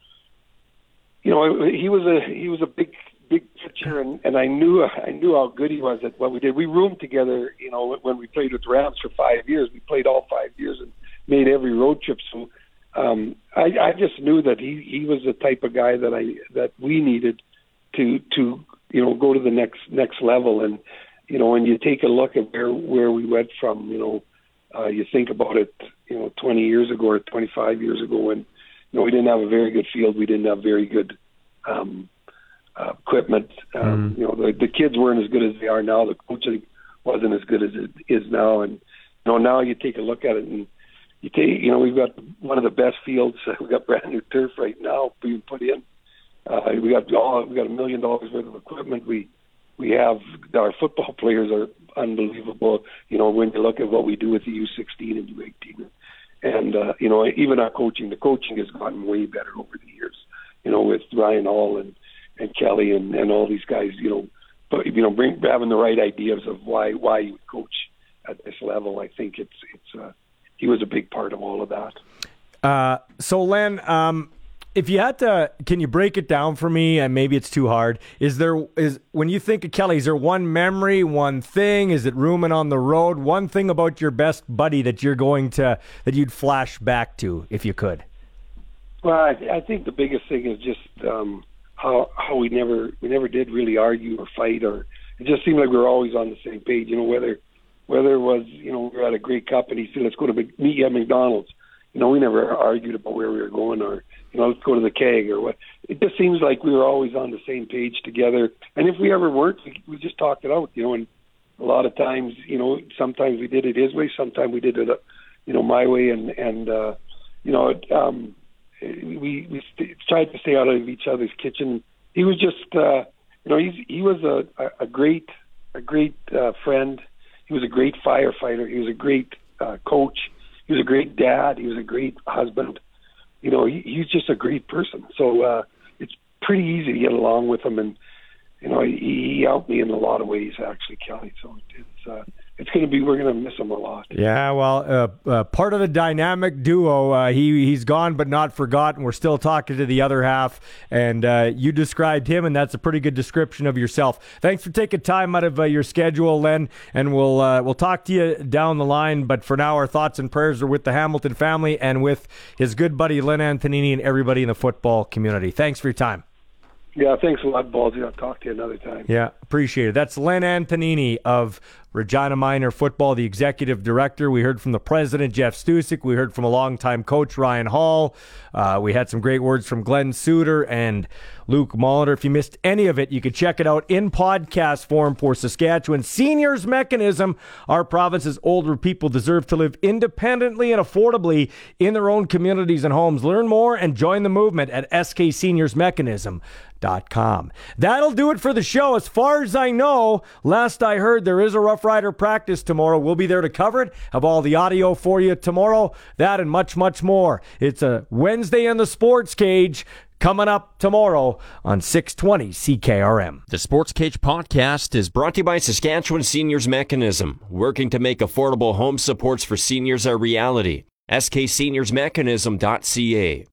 you know, he was a he was a big big pitcher, and and I knew I knew how good he was at what we did. We roomed together. You know, when we played with Rams for five years, we played all five years and made every road trip. So um, I, I just knew that he he was the type of guy that I that we needed to to you know go to the next next level. And you know, when you take a look at where where we went from, you know uh, you think about it, you know, 20 years ago or 25 years ago when, you know, we didn't have a very good field. We didn't have very good um, uh, equipment. Um, Mm. You know, the, the kids weren't as good as they are now. The coaching wasn't as good as it is now. And you know, now you take a look at it and you take, you know, we've got one of the best fields. (laughs) We've got brand new turf right now being put in. Uh, we got all, we got a million dollars worth of equipment. We we have our football (laughs) players are unbelievable. You know, when you look at what we do with the U16 and U18, and uh, you know, even our coaching, the coaching has gotten way better over the years. You know, with Ryan Hall and and Kelly and and all these guys. You know, but you know, bring having the right ideas of why why you coach at this level. I think it's it's uh, he was a big part of all of that. Uh, so Len, um, if you had to, can you break it down for me? And maybe it's too hard. Is there is when you think of Kelly, is there one memory, one thing? Is it rooming on the road? One thing about your best buddy that you're going to that you'd flash back to if you could? Well, I, I think the biggest thing is just um, how how we never we never did really argue or fight, or it just seemed like we were always on the same page. You know, whether whether it was you know we were at a Grey Cup and he said let's go to meet you at McDonald's. You know, we never argued about where we were going or you know, let's go to the keg or what. It just seems like we were always on the same page together. And if we ever weren't, we, we just talked it out, you know. And a lot of times, you know, sometimes we did it his way, sometimes we did it, uh, you know, my way. And and uh, you know, it, um, we we st- tried to stay out of each other's kitchen. He was just, uh, you know, he's he was a a great a great uh, friend. He was a great firefighter. He was a great uh, coach. He was a great dad. He was a great husband you know, he, he's just a great person. So uh, it's pretty easy to get along with him, and you know, he, he helped me in a lot of ways, actually, Kelly. So it's uh, it's going to be we're going to miss him a lot. Yeah, well, uh, uh, part of the dynamic duo. Uh, he he's gone but not forgotten. We're still talking to the other half, and uh, you described him, and that's a pretty good description of yourself. Thanks for taking time out of uh, your schedule, Len, and we'll uh, we'll talk to you down the line. But for now, our thoughts and prayers are with the Hamilton family and with his good buddy Len Antonini and everybody in the football community. Thanks for your time. Yeah, thanks a lot, Ballsy. I'll talk to you another time. Yeah, appreciate it. That's Len Antonini of Regina Minor Football, the executive director. We heard from the president, Jeff Stusek. We heard from a longtime coach, Ryan Hall. Uh, we had some great words from Glenn Suitor and Luke Molitor. If you missed any of it, you could check it out in podcast form for Saskatchewan Seniors Mechanism. Our province's older people deserve to live independently and affordably in their own communities and homes. Learn more and join the movement at skseniorsmechanism.com. That'll do it for the show. As far as I know, last I heard, there is a Rough Rider practice tomorrow. We'll be there to cover it, have all the audio for you tomorrow, that and much, much more. It's a Wednesday in the Sports Cage coming up tomorrow on 620 CKRM. The Sports Cage podcast is brought to you by Saskatchewan Seniors Mechanism, working to make affordable home supports for seniors a reality. SKSeniorsMechanism.ca.